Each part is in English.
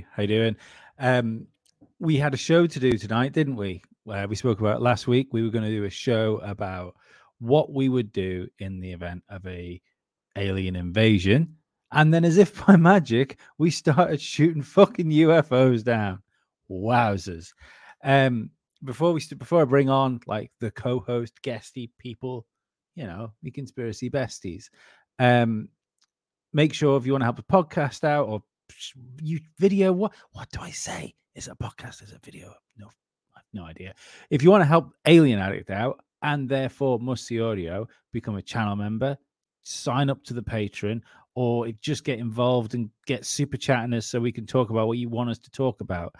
How you doing? Um, we had a show to do tonight, didn't we? We spoke about last week. We were going to do a show about what we would do in the event of a alien invasion, and then, as if by magic, we started shooting fucking UFOs down. Wowzers! Um, before we st- before I bring on like the co-host guesty people, you know, the conspiracy besties. Um, make sure if you want to help the podcast out or you video what what do I say? Is it a podcast? Is it a video? No, no idea. If you want to help Alien Addict out and therefore Must See Audio become a channel member, sign up to the patron, or just get involved and get super chatting us so we can talk about what you want us to talk about.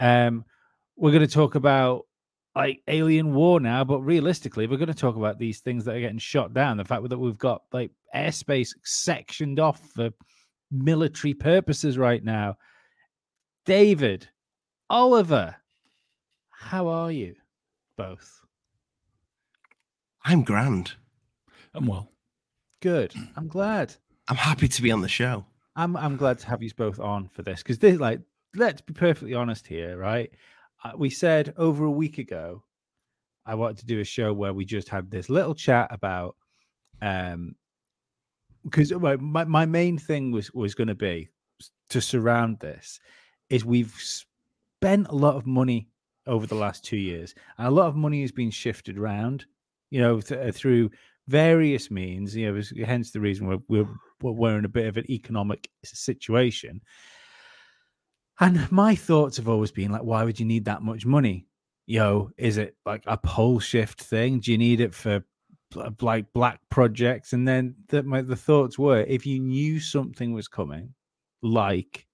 Um, we're going to talk about like alien war now, but realistically, we're going to talk about these things that are getting shot down. The fact that we've got like airspace sectioned off for military purposes right now. David, Oliver, how are you both? I'm grand. I'm well. Good. I'm glad. I'm happy to be on the show. I'm I'm glad to have you both on for this because this like let's be perfectly honest here, right? Uh, we said over a week ago I wanted to do a show where we just had this little chat about um because my, my, main thing was was going to be to surround this is we've spent a lot of money over the last two years and a lot of money has been shifted around you know th- uh, through various means you know hence the reason we're, we're we're in a bit of an economic situation and my thoughts have always been like, why would you need that much money? Yo, is it like a pole shift thing? Do you need it for like black projects? And then the, my, the thoughts were, if you knew something was coming, like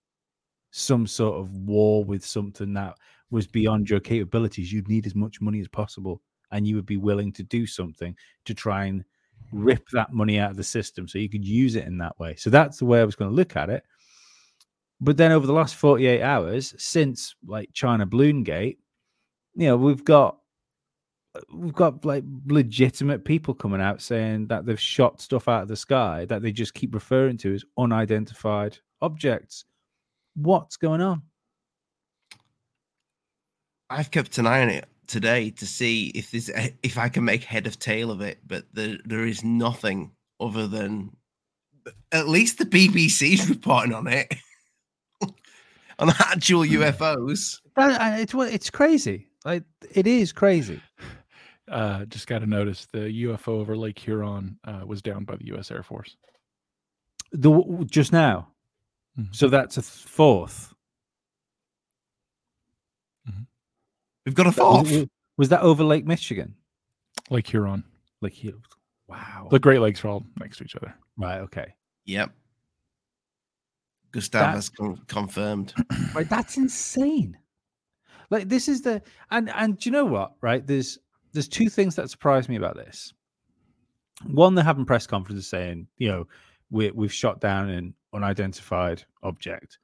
some sort of war with something that was beyond your capabilities, you'd need as much money as possible, and you would be willing to do something to try and rip that money out of the system so you could use it in that way. So that's the way I was going to look at it. But then over the last 48 hours, since like China Balloon Gate, you know, we've got we've got like legitimate people coming out saying that they've shot stuff out of the sky that they just keep referring to as unidentified objects. What's going on? I've kept an eye on it today to see if there's if I can make head of tail of it, but there there is nothing other than at least the BBC's reporting on it. on actual UFOs. That, it's it's crazy. Like it is crazy. Uh, just got to notice the UFO over Lake Huron uh, was down by the U.S. Air Force. The just now, mm-hmm. so that's a fourth. Mm-hmm. We've got a fourth. Was, was, that over Lake Michigan? Lake Huron. Lake Huron. Wow. The Great Lakes are all next to each other. Right. Okay. Yep. Gustavus has con- confirmed. Right, that's insane. Like this is the and and do you know what? Right, there's there's two things that surprise me about this. One, they're having press conferences saying, you know, we we've shot down an unidentified object,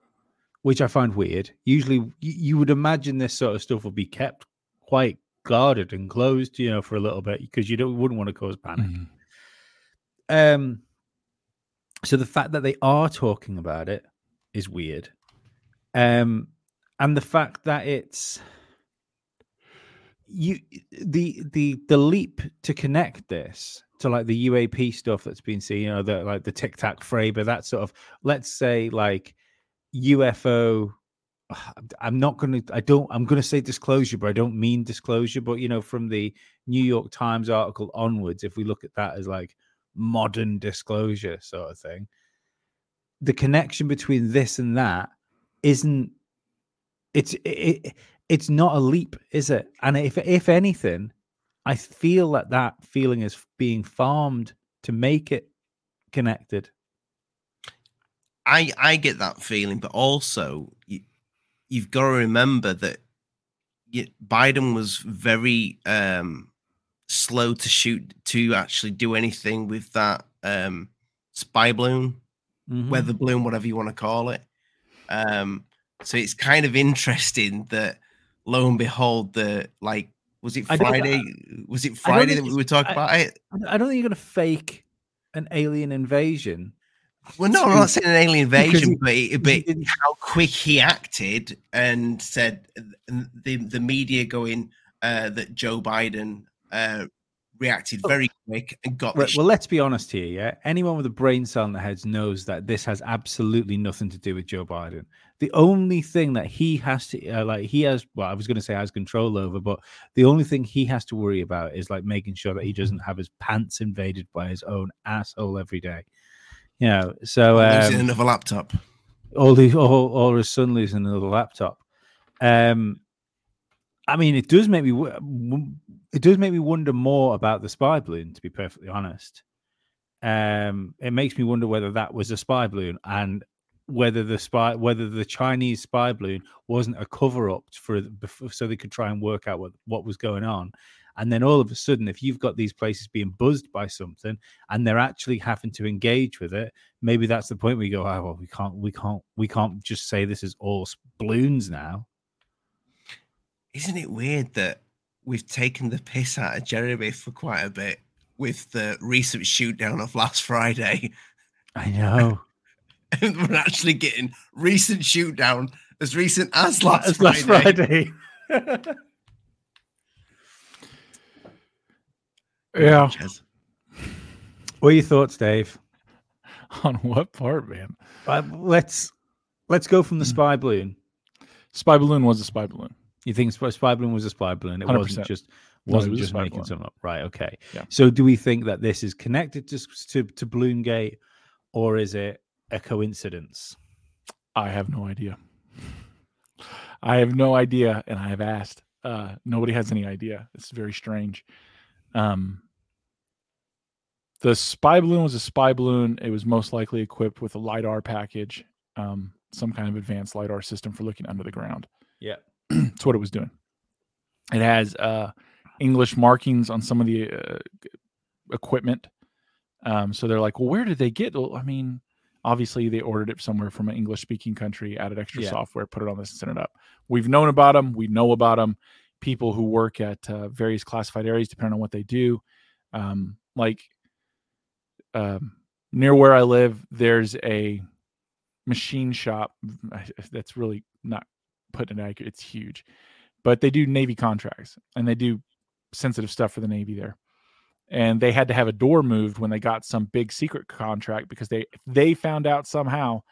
which I find weird. Usually, you, you would imagine this sort of stuff would be kept quite guarded and closed, you know, for a little bit because you don't wouldn't want to cause panic. Mm-hmm. Um. So the fact that they are talking about it is weird. Um, and the fact that it's you the the the leap to connect this to like the UAP stuff that's been seen, you know, the like the Tic Tac Fravor, that sort of let's say like UFO. I'm not going to, I don't, I'm going to say disclosure, but I don't mean disclosure. But, you know, from the New York Times article onwards, if we look at that as like modern disclosure sort of thing, the connection between this and that isn't it's it, it's not a leap is it and if if anything i feel that that feeling is being farmed to make it connected i i get that feeling but also you, you've got to remember that you, biden was very um slow to shoot to actually do anything with that um spy balloon mm-hmm. weather balloon, whatever you want to call it. Um, so it's kind of interesting that lo and behold, the like, was it Friday? Was it Friday that we were talking I, about it? I don't think you're going to fake an alien invasion Well, no, I'm not saying an alien invasion, he- but, but how quick he acted and said and the the media going uh, that Joe Biden uh, reacted very quick and got Right, well, let's be honest here. Yeah, anyone with a brain cell in their heads knows that this has absolutely nothing to do with Joe Biden. The only thing that he has to uh, like, he has. Well, I was going to say has control over, but the only thing he has to worry about is like making sure that he doesn't have his pants invaded by his own asshole every day. You know, so losing um, another laptop. all the all, all his son losing another laptop. Um, I mean, it does make me w- it does make me wonder more about the spy balloon. To be perfectly honest, um, it makes me wonder whether that was a spy balloon and whether the spy whether the Chinese spy balloon wasn't a cover up for so they could try and work out what what was going on. And then all of a sudden, if you've got these places being buzzed by something and they're actually having to engage with it, maybe that's the point where you go, oh well, we can't, we can't, we can't just say this is all balloons now. Isn't it weird that we've taken the piss out of Jeremy for quite a bit with the recent shoot down of last Friday? I know. And we're actually getting recent shoot down as recent as last That's Friday. last Friday. Yeah. Ches. what are your thoughts, Dave? On what part, man? Uh, let's let's go from the Hmm. spy balloon. Spy balloon was a spy balloon. You think spy, spy balloon was a spy balloon? It was not 100%. just No, it wasn't was just spy making balloon. something up, right? Okay. Yeah. So, do we think that this is connected to to, to Balloon Gate, or is it a coincidence? I have no idea. I have no idea, and I have asked. Uh, nobody has any idea. It's very strange. Um, the spy balloon was a spy balloon. It was most likely equipped with a lidar package, um, some kind of advanced lidar system for looking under the ground. Yeah. That's what it was doing. It has uh, English markings on some of the uh, equipment. Um, so they're like, well, where did they get? Well, I mean, obviously they ordered it somewhere from an English speaking country, added extra Yeah. software, put it on this and sent it up. We've known about them. We know about them. People who work at uh, various classified areas, depending on what they do. Um, like um, near where I live, there's a machine shop that's really not putting it accurate. It's huge, but they do Navy contracts and they do sensitive stuff for the Navy there. And they had to have a door moved when they got some big secret contract because they they found out somehow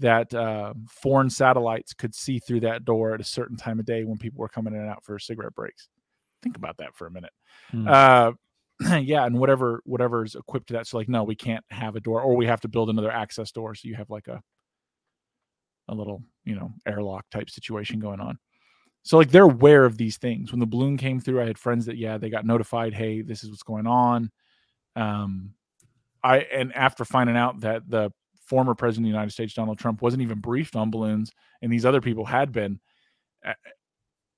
that uh, foreign satellites could see through that door at a certain time of day when people were coming in and out for cigarette breaks. Think about that for a minute. Hmm. Uh, yeah, and whatever whatever's equipped to that. So like, no, we can't have a door, or we have to build another access door. So you have like a a little, you know, airlock type situation going on. So like they're aware of these things. When the balloon came through, I had friends that yeah, they got notified, hey, this is what's going on. Um I and after finding out that the former president of the United States, Donald Trump, wasn't even briefed on balloons, and these other people had been, uh,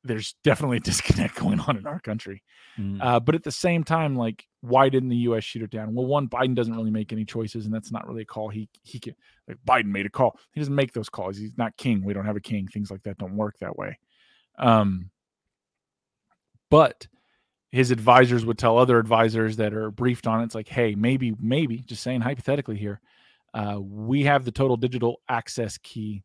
there's definitely a disconnect going on in our country. Mm. Uh, but at the same time, like, why didn't the U.S. shoot it down? Well, one, Biden doesn't really make any choices, and that's not really a call. He he can like Biden made a call. He doesn't make those calls. He's not king. We don't have a king. Things like that don't work that way. Um, but his advisors would tell other advisors that are briefed on it. It's like, hey, maybe, maybe, just saying hypothetically here, uh, we have the total digital access key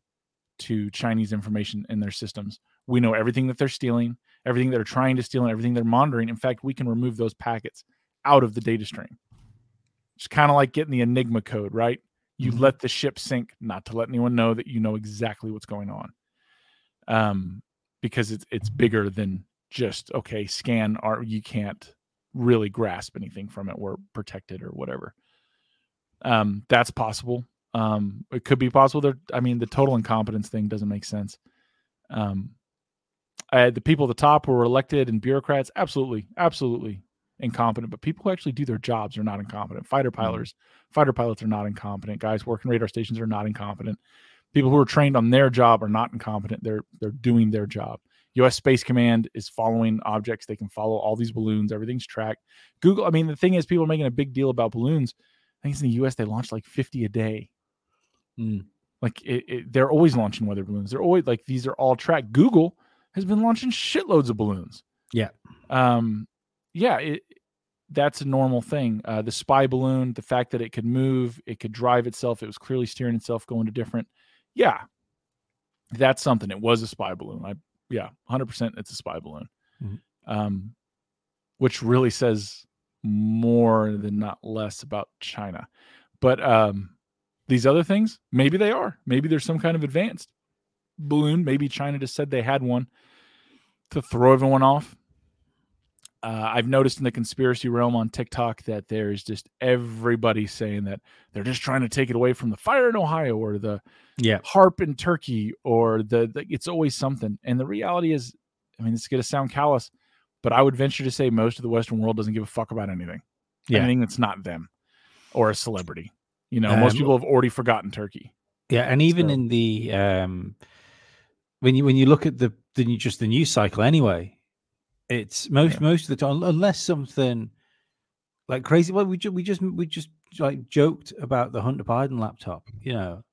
to Chinese information in their systems. We know everything that they're stealing, everything they're trying to steal, and everything they're monitoring. In fact, we can remove those packets out of the data stream. It's kind of like getting the Enigma code, right? You Mhm. let the ship sink, not to let anyone know that you know exactly what's going on. Um, because it's it's bigger than just okay, scan our you can't really grasp anything from it or protect it or whatever. Um, that's possible. Um, it could be possible. There, I mean, the total incompetence thing doesn't make sense. Um, uh, the people at the top who were elected and bureaucrats, absolutely, absolutely incompetent. But people who actually do their jobs are not incompetent. Fighter pilots, fighter pilots are not incompetent. Guys working radar stations are not incompetent. People who are trained on their job are not incompetent. They're they're doing their job. U.S. Space Command is following objects. They can follow all these balloons. Everything's tracked. Google. I mean, the thing is, people are making a big deal about balloons. I think it's in the U.S. They launch like 50 a day. Mm. Like it, it, they're always launching weather balloons. They're always like these are all tracked. Google has been launching shitloads of balloons. Yeah. Um, yeah. It, that's a normal thing. Uh, the spy balloon, the fact that it could move, it could drive itself, it was clearly steering itself going to different. Yeah, that's something. It was a spy balloon. I yeah, hundred percent. It's a spy balloon, Mhm. um, which really says more than not less about China. But um, these other things, maybe they are. Maybe there's some kind of advanced balloon. Maybe China just said they had one to throw everyone off. Uh, I've noticed in the conspiracy realm on TikTok that there's just everybody saying that they're just trying to take it away from the fire in Ohio or the Yeah. HAARP in Turkey or the, the it's always something. And the reality is, I mean, it's going to sound callous, but I would venture to say most of the Western world doesn't give a fuck about anything, Yeah. anything that's not them or a celebrity. You know, most Um, people have already forgotten Turkey. Yeah, and even So- in the um when you when you look at the just the news cycle anyway, it's most Yeah. most of the time unless something like crazy. Well, we just we just we just like joked about the Hunter Biden laptop, you know,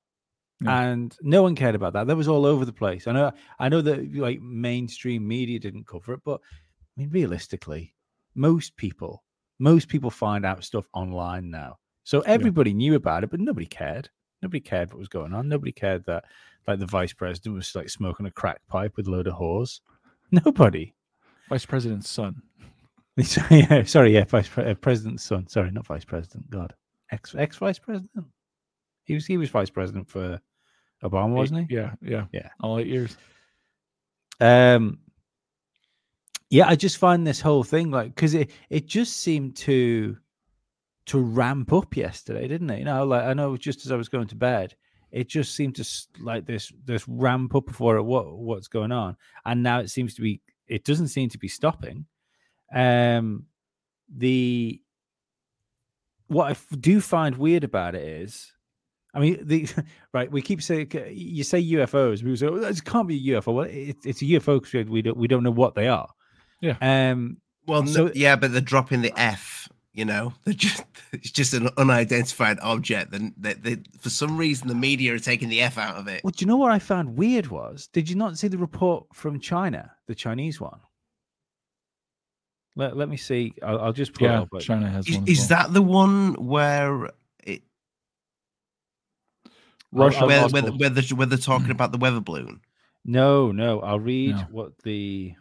Yeah. and no one cared about that. That was all over the place. I know I know that like mainstream media didn't cover it, but I mean realistically, most people most people find out stuff online now. So everybody knew about it, but nobody cared. Nobody cared what was going on. Nobody cared that like the vice president was like smoking a crack pipe with a load of whores. Nobody. Vice President's son. yeah, sorry, yeah, vice pre- uh, president's son. Sorry, not vice president. God, ex ex vice president. He was he was vice president for Obama, wasn't he? Yeah, yeah, Yeah. All eight years. Um, yeah, I just find this whole thing like because it it just seemed to to ramp up yesterday, didn't it? You know, like I know just as I was going to bed, it just seemed to like this this ramp up for it. What what's going on? And now it seems to be. It doesn't seem to be stopping. Um, the what I f- do find weird about it is, I mean, the right. We keep saying you say UFOs. We say oh, this can't be a UFO. Well, it, it's a UFO because we don't we don't know what they are. Yeah. Um. Well, no- yeah, but they're dropping the F. You know, they're just it's just an unidentified object. Then they, they, for some reason, the media are taking the F out of it. Well, do you know what I found weird was? Did you not see the report from China, the Chinese one? Let, let me see. I'll, I'll just pull it Yeah, up. China has Is, one. is well. that the one where it Russia? where, lost where, both- where, they're, where they're talking hmm. about the weather balloon? No, no. I'll read No. what the.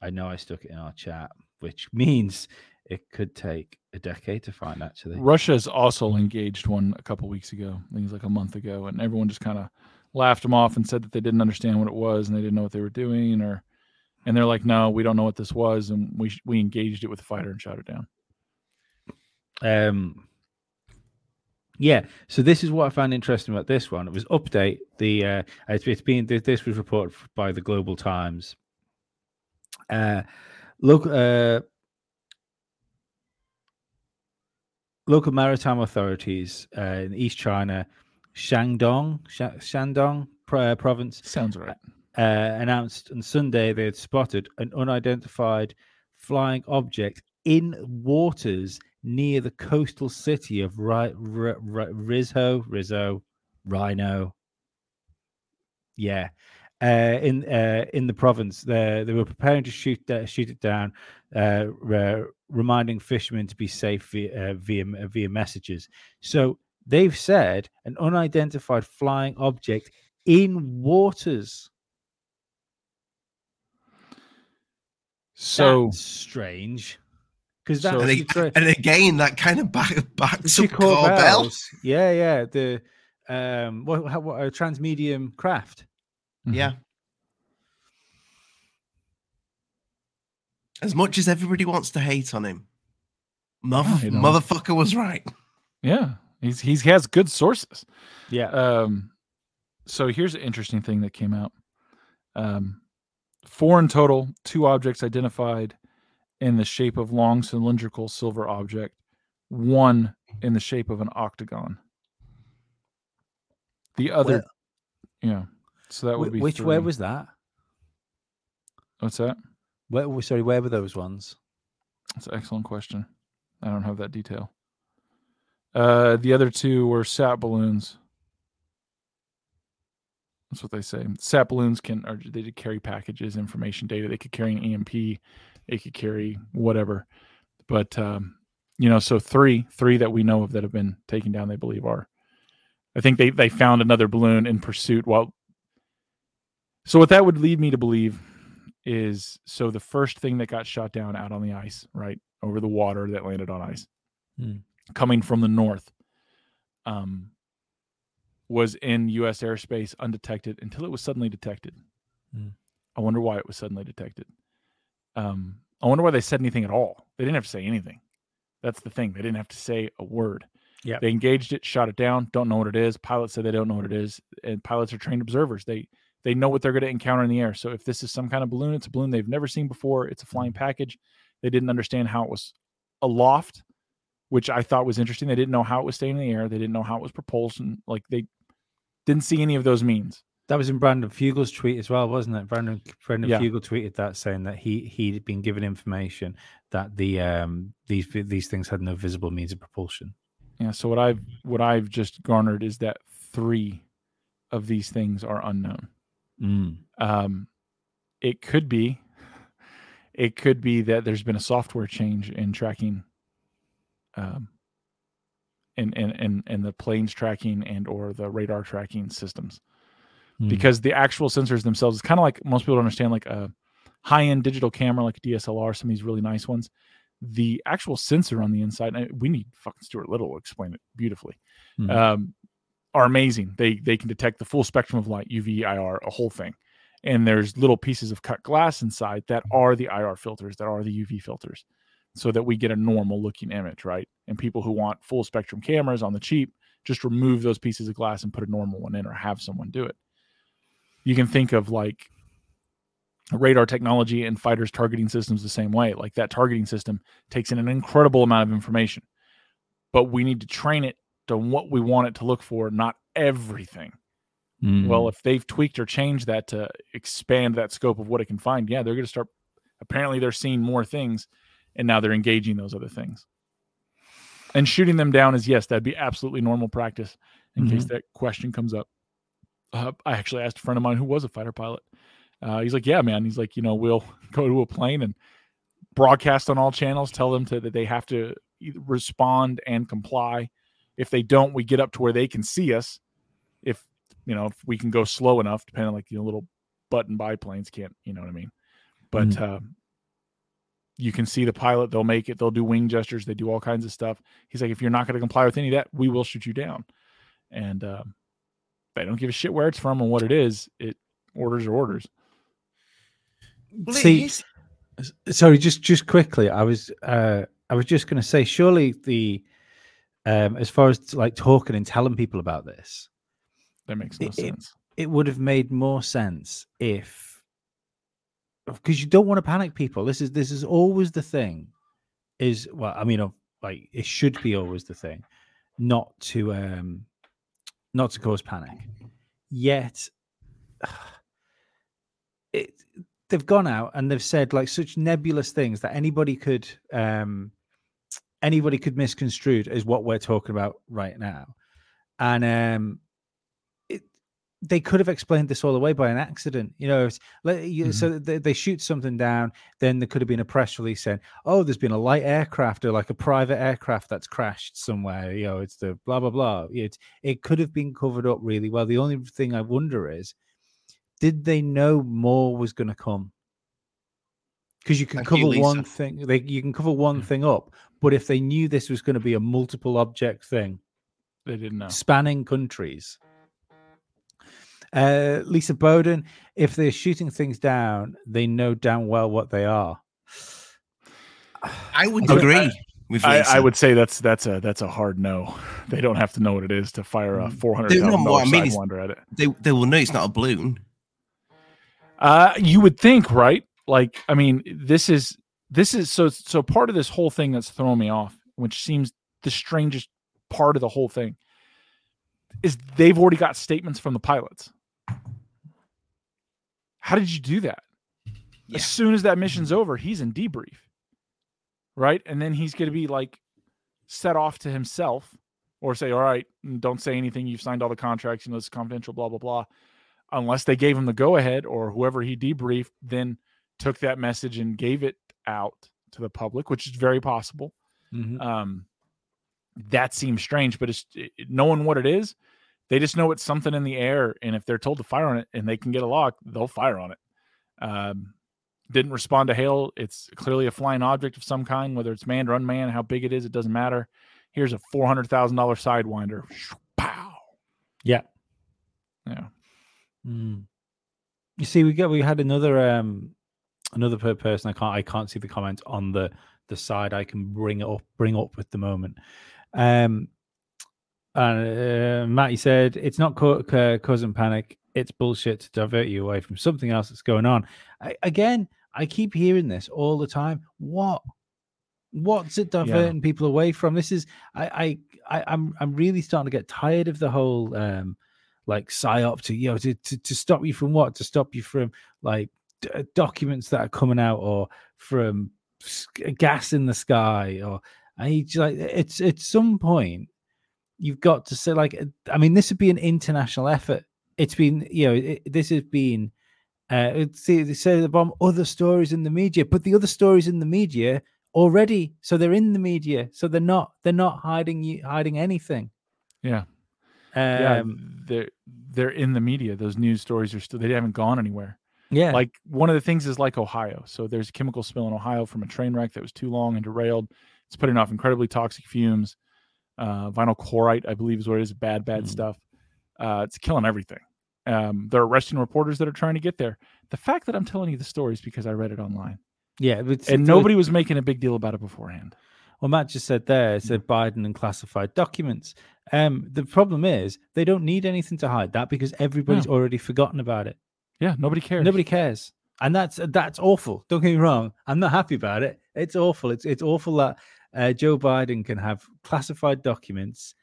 I know I stuck it in our chat, which means it could take a decade to find. Actually, Russia's also engaged one a couple weeks ago. I think it's like a month ago, and everyone just kind of laughed them off and said that they didn't understand what it was and they didn't know what they were doing, or and they're like, no, we don't know what this was, and we we engaged it with a fighter and shot it down. Um, yeah. So this is what I found interesting about this one. It was update the. Uh, it's, it's been this this was reported by the Global Times. Uh, look. Uh, local maritime authorities uh, in East China, Shandong, Sha- Shandong pro- province, Sounds right. uh, announced on Sunday they had spotted an unidentified flying object in waters near the coastal city of Ri- Ri- Ri- Rizho, Rizzo, Rhino. Yeah, uh, in uh, in the province, they they were preparing to shoot uh, shoot it down, uh, reminding fishermen to be safe via uh, via via messages. So they've said an unidentified flying object in waters. So That's strange. Because So- that's And, the tra- and again, that kind of back, backs the up Corbells. Corbell. Yeah, yeah. The um, what, how, what a transmedium craft. Mhm. Yeah. As much as everybody wants to hate on him, mother, Yeah, motherfucker was right. yeah, he's he's has good sources. Yeah. Um, so here's an interesting thing that came out. Um, four in total, two objects identified in the shape of long cylindrical silver object, one in the shape of an octagon. The other, Where- yeah. So that would Wh- be which where was that? what's that? Where sorry, where were those ones? That's an excellent question. I don't have that detail. Uh, the other two were sat balloons. That's what they say. Sat balloons can, or they could carry packages, information, data. They could carry an EMP. They could carry whatever. but um, you know, so three, three that we know of that have been taken down, they believe are. I think they they found another balloon in pursuit. While, so what that would lead me to believe is so the first thing that got shot down out on the ice, right over the water that landed on ice, Hmm. coming from the north, um, was in U.S. airspace undetected until it was suddenly detected. Hmm. I wonder why it was suddenly detected. Um, I wonder why they said anything at all. They didn't have to say anything. That's the thing. They didn't have to say a word. Yeah. They engaged it, shot it down. Don't know what it is. Pilots said they don't know what it is, and pilots are trained observers. They they know what they're going to encounter in the air. So if this is some kind of balloon, it's a balloon they've never seen before. It's a flying package. They didn't understand how it was aloft, which I thought was interesting. They didn't know how it was staying in the air. They didn't know how it was propulsion. Like they didn't see any of those means. That was in Brandon Fugal's tweet as well, wasn't it? Brandon Brandon Yeah. Fugel tweeted that saying that he he'd been given information that the um these these things had no visible means of propulsion. Yeah. So what I've what I've just garnered is that three of these things are unknown. Mm. Um, it could be, it could be that there's been a software change in tracking, um, in in in, in the planes tracking and or the radar tracking systems Mm. because the actual sensors themselves is kind of like most people don't understand like a high end digital camera like a DSLR, some of these really nice ones. The actual sensor on the inside, and we need fucking Stuart Little to explain it beautifully. Mhm. Um, are amazing. They they can detect the full spectrum of light, UV, IR, a whole thing. And there's little pieces of cut glass inside that mm-hmm. are the IR filters, that are the UV filters, so that we get a normal looking image, right? And people who want full spectrum cameras on the cheap, just remove those pieces of glass and put a normal one in, or have someone do it. You can think of like radar technology and fighters targeting systems the same way. Like that targeting system takes in an incredible amount of information, but we need to train it to what we want it to look for, not everything. Mm. Well, if they've tweaked or changed that to expand that scope of what it can find, yeah, they're going to start. Apparently, they're seeing more things, and now they're engaging those other things. And shooting them down is yes, that'd be absolutely normal practice in case that question comes up. Uh, I actually asked a friend of mine who was a fighter pilot. Uh, he's like, "Yeah, man." He's like, "You know, we'll go to a plane and broadcast on all channels, tell them to that they have to respond and comply. If they don't, we get up to where they can see us. If you know, if we can go slow enough, depending on like you know, little button biplanes can't, you know what I mean? But Mhm. um, you can see the pilot; they'll make it. They'll do wing gestures. They do all kinds of stuff. He's like, if you're not going to comply with any of that, we will shoot you down. And um, they don't give a shit where it's from and what it is. It orders are orders. Well, See, sorry just just quickly i was uh i was just going to say surely the um as far as like talking and telling people about this That makes no It- it- sense. it would have made more sense if because you don't want to panic people this is this is always the thing is well i mean like it should be always the thing not to um not to cause panic yet it they've gone out and they've said like such nebulous things that anybody could um anybody could misconstrue it as what we're talking about right now. And um it they could have explained this all away by an accident you know it's, let, you, Mhm. so they, they shoot something down then there could have been a press release saying oh there's been a light aircraft or like a private aircraft that's crashed somewhere you know it's the blah blah blah. It, it could have been covered up really well. The only thing i wonder is did they know more was going to come because you can Thank cover you, one thing they, you can cover one thing up but if they knew this was going to be a multiple object thing They didn't know. spanning countries uh lisa bowden if they're shooting things down they know damn well what they are I would I- agree with I, Lisa. I would say that's that's a that's a hard no. They don't have to know what it is to fire a Mm. four hundred They know thousand what dollars I mean is- sidewinder at it. They they will know it's not a balloon. Uh, you would think, right? Like, I mean, this is this is so so part of this whole thing that's throwing me off, which seems the strangest part of the whole thing, is they've already got statements from the pilots. How did you do that? Yeah. As soon as that mission's over, he's in debrief, right? And then he's going to be like set off to himself, or say, "All right, don't say anything. You've signed all the contracts. You know, it's confidential." Blah blah blah unless they gave him the go ahead or whoever he debriefed then took that message and gave it out to the public, which is very possible. Mhm. Um, that seems strange, but it's it, knowing what it is. They just know it's something in the air, and if they're told to fire on it and they can get a lock, they'll fire on it. Um, didn't respond to hail. It's clearly a flying object of some kind, whether it's manned or unmanned. How big it is, it doesn't matter. Here's a four hundred thousand dollar sidewinder. Pow. Yeah. Yeah. Mm. You see, we got we had another um another per person. I can't I can't see the comments on the the side. I can bring it up bring up at the moment. Um, and uh, Matty said it's not co- uh, cousin panic. It's bullshit to divert you away from something else that's going on. I, again, I keep hearing this all the time. What? What's it diverting people away from? This is I I, I I'm I'm really starting to get tired of the whole um like psyop to you know to, to to stop you from what to stop you from like d- uh, documents that are coming out or from gas in the sky or I just like it's at some point you've got to say like I mean this would be an international effort. It's been you know it, this has been uh see they say the bomb other stories in the media, but the other stories in the media already so they're in the media so they're not they're not hiding you hiding anything. Yeah. Um, yeah. They're they're in the media. Those news stories are still they haven't gone anywhere. Yeah, Like one of the things is like Ohio. So there's a chemical spill in Ohio from a train wreck that was too long and derailed. It's putting off incredibly toxic fumes. Uh, vinyl chloride, I believe, is what it is. Bad, bad Mm. stuff. Uh, it's killing everything. Um, they're arresting reporters that are trying to get there. The fact that I'm telling you the story is because I read it online, yeah, it's- and it's- nobody was making a big deal about it beforehand. Well, Matt just said there, it said Biden and classified documents. Um, the problem is they don't need anything to hide that because everybody's already forgotten about it. Yeah, nobody cares. Nobody cares, and that's that's awful. Don't get me wrong. I'm not happy about it. It's awful. It's it's awful that uh, Joe Biden can have classified documents,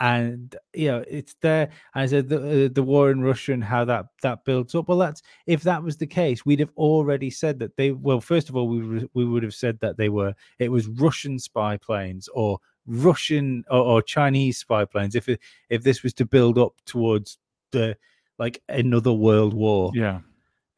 and you know it's there. And I said the uh, the war in Russia and how that that builds up. Well, that's if that was the case, we'd have already said that they. Well, first of all, we would- we would have said that they were it was Russian spy planes or Russian or, or Chinese spy planes. If it, if this was to build up towards the like another world war, Yeah,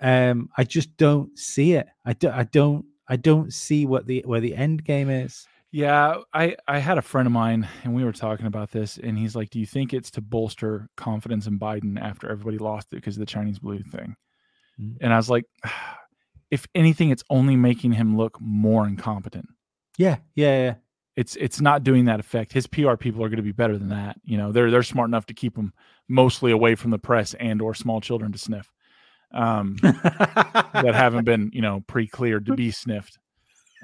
um i just don't see it i don't i don't i don't see what the where the end game is Yeah, I I had a friend of mine and we were talking about this and he's like, "Do you think it's to bolster confidence in Biden after everybody lost it because of the Chinese blue thing?" Mm. And I was like, "If anything, it's only making him look more incompetent. yeah yeah yeah It's it's not doing that effect. His PR people are going to be better than that. You know, they're they're smart enough to keep him mostly away from the press and or small children to sniff, um, that haven't been you know pre-cleared to be sniffed."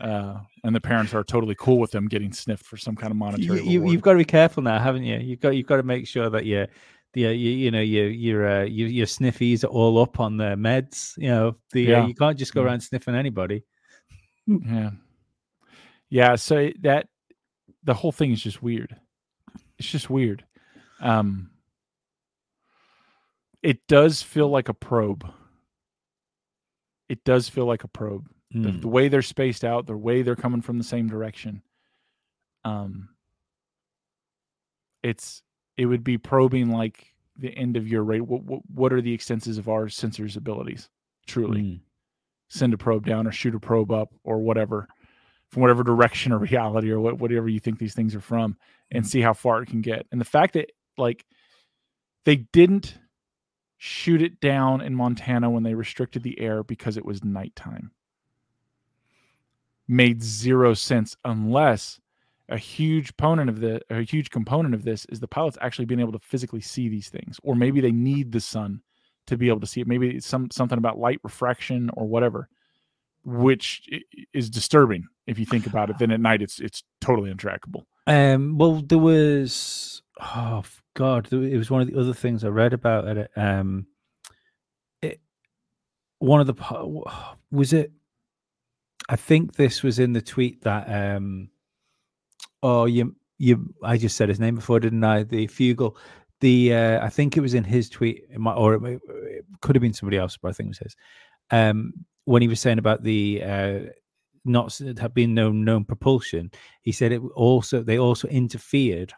Uh, and the parents are totally cool with them getting sniffed for some kind of you, monetary you, reward. you've got to be careful now haven't you you've got you've got to make sure that you the you, you know your your uh, your, your sniffies are all up on their meds you know the Yeah. uh, you can't just go Yeah. around sniffing anybody Yeah. Yeah. So that the whole thing is just weird. It's just weird. Um, it does feel like a probe. It does feel like a probe. The, Mm. the way they're spaced out, the way they're coming from the same direction. Um, it's it would be probing like the end of your rate. What, what what are the extensions of our sensors' abilities? Truly Mm. send a probe down or shoot a probe up or whatever from whatever direction or reality or what, whatever you think these things are from and Mhm. see how far it can get and the fact that like they didn't shoot it down in montana when they restricted the air because it was nighttime. Made zero sense unless a huge component of the a huge component of this is the pilots actually being able to physically see these things or maybe they need the sun to be able to see it. Maybe it's some something about light refraction or whatever which is disturbing if you think about it. Then at night it's it's totally untrackable. Um, well, there was oh god, it was one of the other things I read about it. Um, it one of the was it. I think this was in the tweet that um, oh you you I just said his name before, didn't I? The Fugal. The uh, I think it was in his tweet, it might, or it, it could have been somebody else, but I think it was his. Um, when he was saying about the uh, not have been no known propulsion, he said it also they also interfered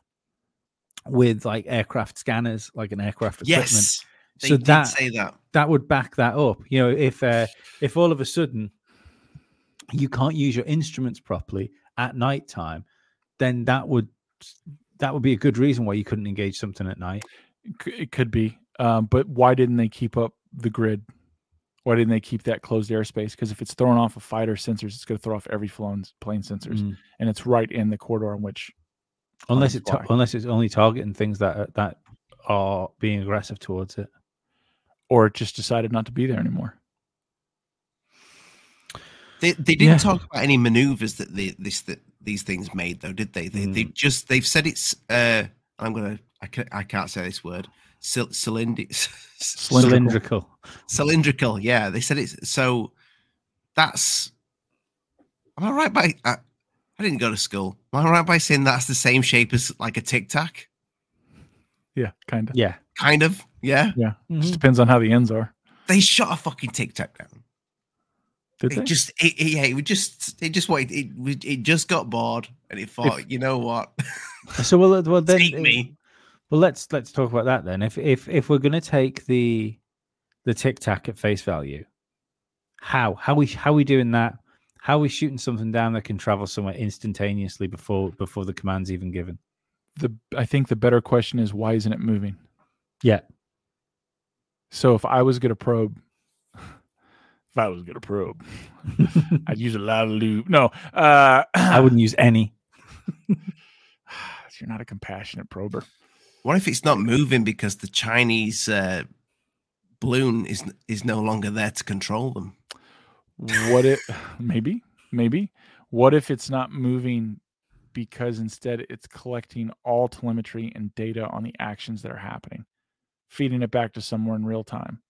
with like aircraft scanners, like an aircraft equipment. Yes, they so did that say that. that would back that up. You know, if uh, if all of a sudden you can't use your instruments properly at night time, then that would that would be a good reason why you couldn't engage something at night. It could be, um, but why didn't they keep up the grid? Why didn't they keep that closed airspace? Because if it's thrown off a fighter sensors, it's going to throw off every flown plane sensors, Mm. and it's right in the corridor in which. Unless it ta- unless it's only targeting things that are, that are being aggressive towards it. or it just decided not to be there anymore. They they didn't Yeah. talk about any maneuvers that they, this that these things made though, did they? They they Mm. just they've said it's. uh I'm gonna I can't, I can't say this word. Cyl- Cylindrical. Cylindrical. cylindrical. Yeah, they said it's so. That's. Am I right by? I, I didn't go to school. Am I right by saying that's the same shape as like a tic tac? Yeah, kind of. Yeah. Kind of. Yeah. Mhm. Just depends on how the ends are. They shot a fucking tic tac down. Did It they? just, it, it- yeah, it would just, it just wait. It, it, it just got bored, and it thought, you know what? So well, well then Take uh, me. Well, let's let's talk about that then. If if if we're going to take the the tic tac at face value, how how we how we doing that? How are we shooting something down that can travel somewhere instantaneously before before the command's even given? the I think the better question is why isn't it moving? Yeah. So if I was gonna probe, if I was gonna probe, I'd use a lot of lube. No, uh, I wouldn't use any. You're not a compassionate prober. What if it's not moving because the Chinese uh, balloon is is no longer there to control them? What if maybe maybe what if it's not moving because instead it's collecting all telemetry and data on the actions that are happening, feeding it back to somewhere in real time.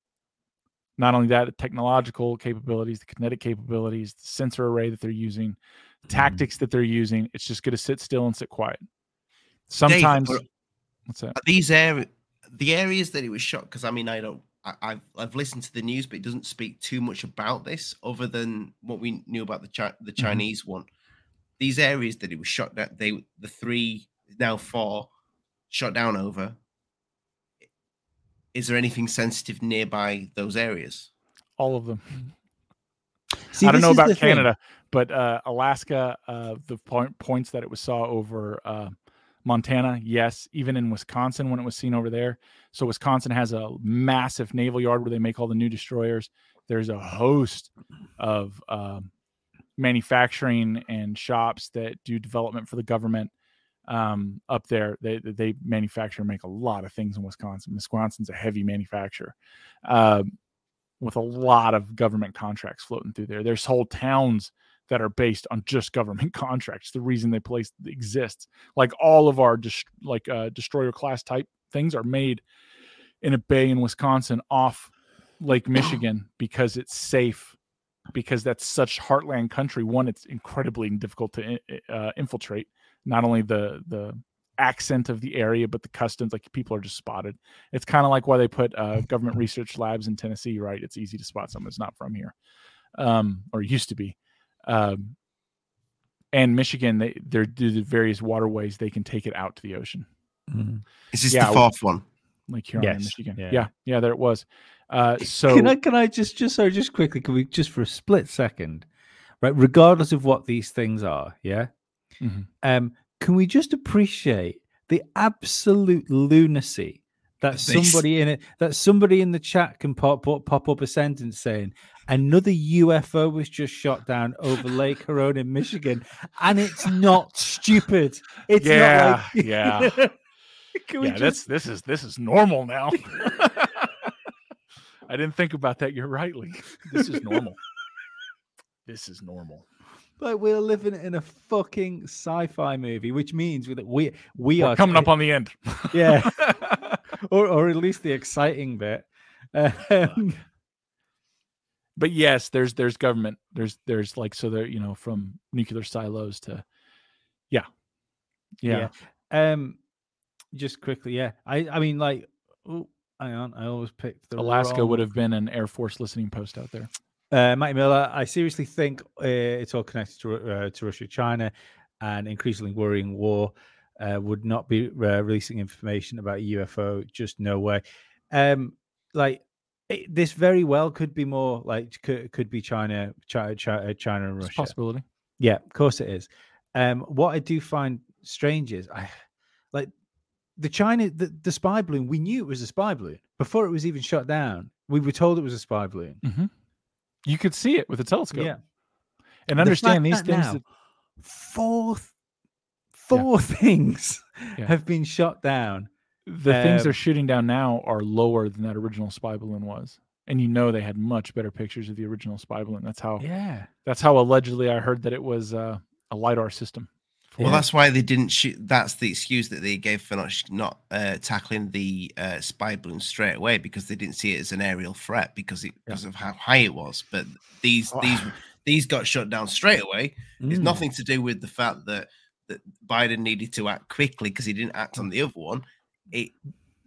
Not only that, the technological capabilities, the kinetic capabilities, the sensor array that they're using, mm-hmm. tactics that they're using, it's just going to sit still and sit quiet. Sometimes, are- what's that? These area the areas that it was shot? Because I mean, I don't. I, I've I've listened to the news, but it doesn't speak too much about this, other than what we knew about the Chi- the Chinese one. These areas that it was shot down, they the three now four shot down over. Is there anything sensitive nearby those areas? All of them. See, I don't know about the thing. Canada, but uh, Alaska, uh, the point, points that it was saw over uh, Montana, yes. Even in Wisconsin, when it was seen over there. So Wisconsin has a massive naval yard where they make all the new destroyers. There's a host of um, manufacturing and shops that do development for the government um, up there. They they manufacture and make a lot of things in Wisconsin. Wisconsin's a heavy manufacturer. Um, with a lot of government contracts floating through there. There's whole towns that are based on just government contracts. The reason they place exists, like all of our dest- like uh, destroyer class type things, are made in a bay in Wisconsin off Lake Michigan because it's safe. Because that's such heartland country. One, it's incredibly difficult to uh, infiltrate. Not only the the accent of the area, but the customs. Like people are just spotted. It's kind of like why they put uh, government research labs in Tennessee, right? It's easy to spot someone that's not from here, um, or used to be. Um, and Michigan, they they're due to the various waterways they can take it out to the ocean, Mhm. Is this Yeah, the fourth one? like Huron, and Yes, Michigan. yeah. Yeah. yeah, there it was. Uh, so can I can I just just sorry just quickly can we just for a split second, right? Regardless of what these things are, yeah. Mhm. Um, can we just appreciate the absolute lunacy that this. somebody in it that somebody in the chat can pop pop, pop up a sentence saying another UFO was just shot down over Lake Huron in Michigan, and it's not stupid. It's Yeah, not like yeah. can we yeah, just that's this is this is normal now. I didn't think about that. You're right, Lee. This is normal. this is normal. But we're living in a fucking sci-fi movie, which means that we we We're are coming up on the end. yeah, or or at least the exciting bit. Um, but yes, there's there's government. There's there's like so there you know from nuclear silos to yeah. Yeah. Um, just quickly, yeah. I I mean, like, oh, hang on, I always picked the Alaska would have been an Air Force listening post out there. Uh, Mike Miller, I seriously think uh, it's all connected to uh, to Russia, China, and increasingly worrying war. Uh, would not be uh, releasing information about UFO. Just no way. Um, like it, this very well could be more like could, could be China, China, China, China and It's Russia. possibility. Yeah, of course it is. Um, what I do find strange is I like the China the, the spy balloon. We knew it was a spy balloon before it was even shot down. We were told it was a spy balloon. hmm You could see it with a telescope. Yeah, and The understand fact these things. now that- four th- four things Yeah. have been shot down. the things they're Um, shooting down now are lower than that original spy balloon was, and you know they had much better pictures of the original spy balloon. That's how. Yeah, That's how allegedly I heard that it was uh, a lidar system. Well, Yeah. that's why they didn't shoot. That's the excuse that they gave for not sh- not uh, tackling the uh, spy balloon straight away because they didn't see it as an aerial threat because it, because of how high it was. But these Oh. these these got shut down straight away. It's Mm. nothing to do with the fact that that Biden needed to act quickly because he didn't act on the other one. It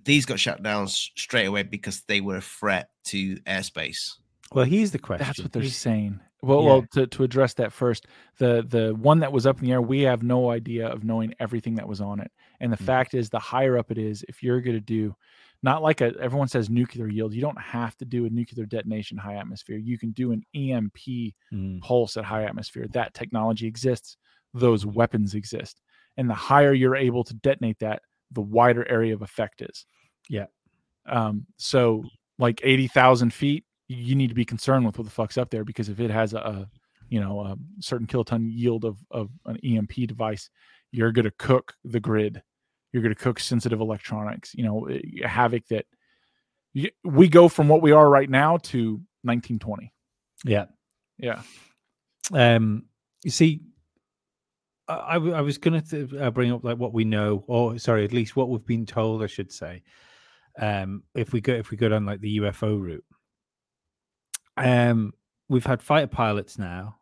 these got shut down straight away because they were a threat to airspace. Well, here's the question. That's what they're Here's- saying. Well, Yeah. well, to, to address that first, the the one that was up in the air, we have no idea of knowing everything that was on it. And the Mhm. fact is, the higher up it is, if you're going to do, not like a everyone says nuclear yield, you don't have to do a nuclear detonation high atmosphere. You can do an EMP Mm. pulse at high atmosphere. That technology exists. Those weapons exist. And the higher you're able to detonate that, the wider area of effect is. Yeah. Um, so like 80,000 feet, you need to be concerned with what the fuck's up there because if it has a, a you know, a certain kiloton yield of, of an EMP device, you're going to cook the grid. You're going to cook sensitive electronics, you know, eh, havoc that y- we go from what we are right now to 1920. Yeah. Yeah. Um, you see, I, I w- I was going to uh, bring up like what we know, or sorry, at least what we've been told, I should say. Um, if we go if we go down like the UFO route, um, we've had fighter pilots now,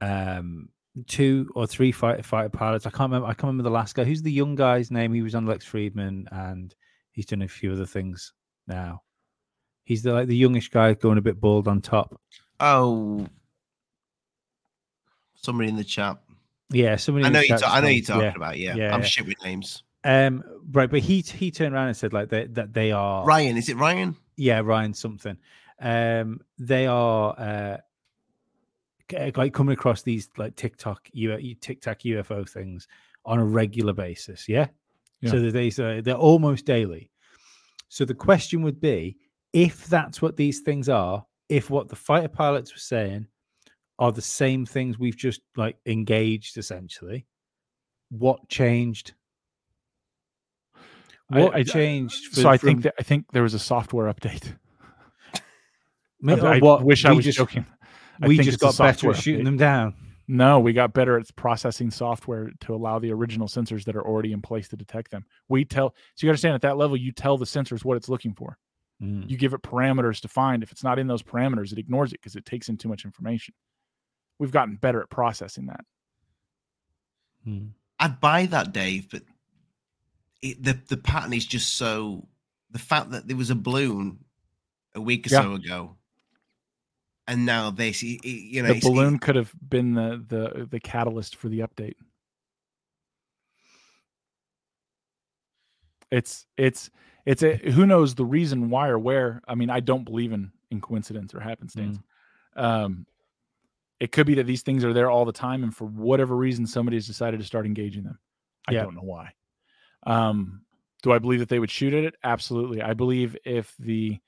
um, two or three fighter fighter pilots. I can't remember. I can't remember the last guy. Who's the young guy's name? He was on Lex Fridman, and he's done a few other things now. He's the like the youngish guy going a bit bald on top. Oh, somebody in the chat. Yeah, somebody. I know you. Ta- I know you're talking went, about. Yeah, Yeah, I'm yeah. shit with names. Um, right, but he he turned around and said like they, that they are Ryan, is it Ryan? yeah Ryan something. Um, they are uh like coming across these like Tic Tac U Tic Tac UFO things on a regular basis. Yeah, Yeah. so they they're almost daily. So the question would be if that's what these things are, if what the fighter pilots were saying are the same things we've just like engaged essentially, what changed? What I- changed? so I from- think that I think there was a software update. Ma- I, what, wish I we was just, joking. I We just got better at shooting update. them down. No, we got better at processing software to allow the original sensors that are already in place to detect them. We tell so you understand at that level, you tell the sensors what it's looking for. Mm. You give it parameters to find. If it's not in those parameters, it ignores it because it takes in too much information. We've gotten better at processing that. Mm. I'd buy that, Dave, but it, the the pattern is just so. The fact that there was a balloon a week or Yeah. so ago, and now this, you know, the balloon could have been the the the catalyst for the update. It's it's it's a who knows the reason why or where. I mean, I don't believe in in coincidence or happenstance. Um, it could be that these things are there all the time, and for whatever reason, somebody has decided to start engaging them. I Yeah. don't know why. Um, do I believe that they would shoot at it? Absolutely. I believe if the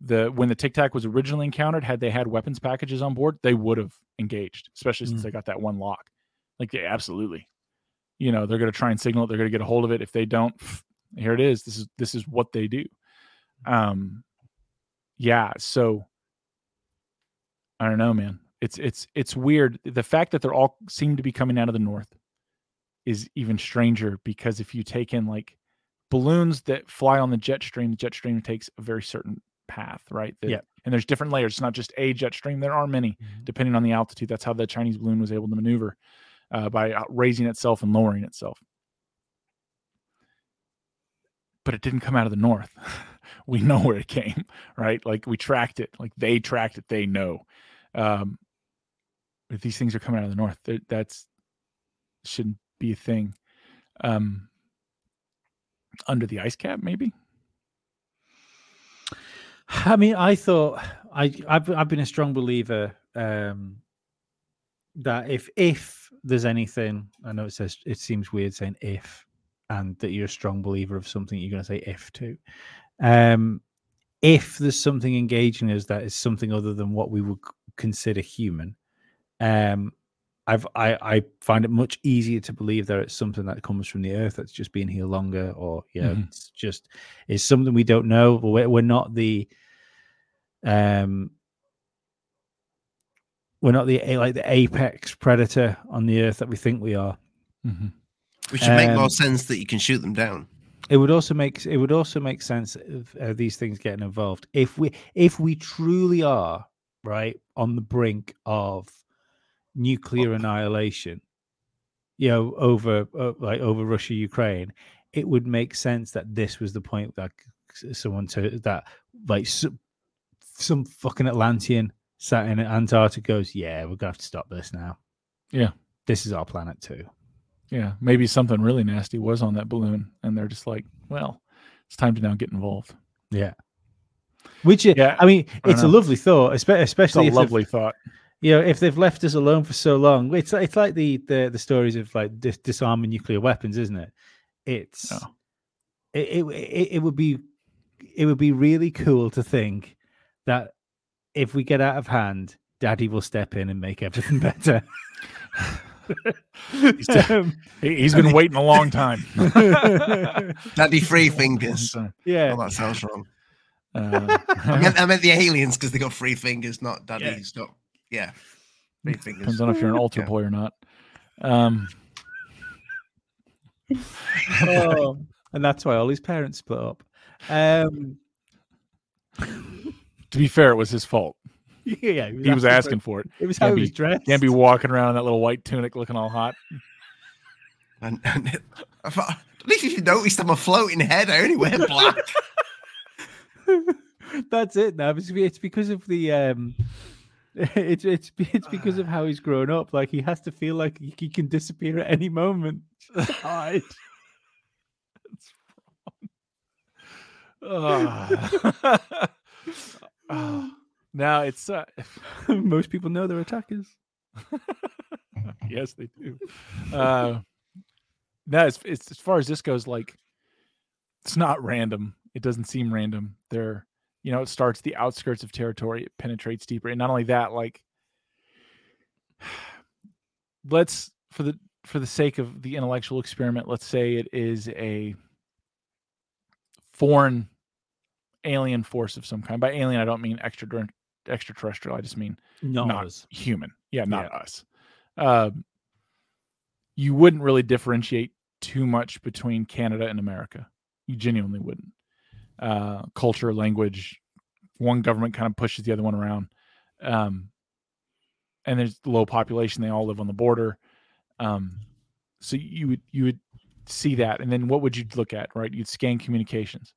the when the Tic Tac was originally encountered, had they had weapons packages on board, they would have engaged, especially since Mm. they got that one lock. Like, yeah, absolutely. You know, they're going to try and signal it. They're going to get a hold of it. If they don't, pff, here it is. This is this is what they do. Um, yeah. So I don't know, man. It's it's it's weird. The fact that they're all seem to be coming out of the north is even stranger because if you take in like balloons that fly on the jet stream, the jet stream takes a very certain path, right? That- Yeah. And there's different layers. It's not just a jet stream. There are many, depending on the altitude. That's how the Chinese balloon was able to maneuver uh, by raising itself and lowering itself. But it didn't come out of the north. we know where it came, right? Like we tracked it. Like they tracked it. They know. Um, if these things are coming out of the north, that- that's shouldn't be a thing. Um, under the ice cap, maybe. I mean, I thought I I've, I've been a strong believer um, that if if there's anything, I know it says it seems weird saying if, and that you're a strong believer of something, you're going to say if to. Um, if there's something engaging us that is something other than what we would consider human, um, I've I, I find it much easier to believe that it's something that comes from the earth that's just been here longer, or yeah, Mhm. it's just it's something we don't know. We're, we're not the um we're not the like the apex predator on the earth that we think we are. Mhm. Which would make Um, more sense that you can shoot them down. It would also make it would also make sense of uh, these things getting involved if we if we truly are right on the brink of nuclear annihilation, you know, over uh, like over Russia Ukraine, it would make sense that this was the point that someone to that like some, some fucking Atlantean sat in Antarctica goes, yeah, we're gonna have to stop this now. Yeah. this is our planet too. Yeah, maybe something really nasty was on that balloon, and they're just like, well, it's time to now get involved. Yeah. Which, yeah, Yeah, I mean, I it's a lovely thought, espe- It's especially a lovely thought. you know if they've left us alone for so long. It's it's like the the, the stories of like dis- disarming nuclear weapons, isn't it? It's Oh. it, it it it would be it would be really cool to think that if we get out of hand, Daddy will step in and make everything better. Um, He- He's been waiting a long time. Daddy Free Fingers. yeah, Oh, that sounds wrong. Uh, I meant, I meant the aliens because they got free fingers, not daddy's got yeah. Free fingers. Depends on if you're an altar Yeah. boy or not. Um, oh, and that's why all his parents split up. Um, to be fair, it was his fault. yeah, He was asking for it. It was how Can't he was be- dressed. Can't be walking around in that little white tunic looking all hot. And, and I thought, at least if you noticed I'm a floating head, I only wear black. That's it now. It's, it's because of the um it's it's it's because of how he's grown up. Like he has to feel like he, he can disappear at any moment. Hide. Oh. Now it's uh, Most people know they're attackers. yes, they do. Uh, no, it's, it's as far as this goes, like it's not random. It doesn't seem random. There, you know, it starts the outskirts of territory. It penetrates deeper, and not only that, like let's for the for the sake of the intellectual experiment, let's say it is a foreign alien force of some kind. By alien, I don't mean extra extraterrestrial. I just mean Not, Not us. human. Yeah, not us. Um, you wouldn't really differentiate too much between Canada and America. You genuinely wouldn't. Uh, culture, language, one government kind of pushes the other one around. Um, and there's low population; they all live on the border. Um, so you would you would see that, and then what would you look at? Right, you'd scan communications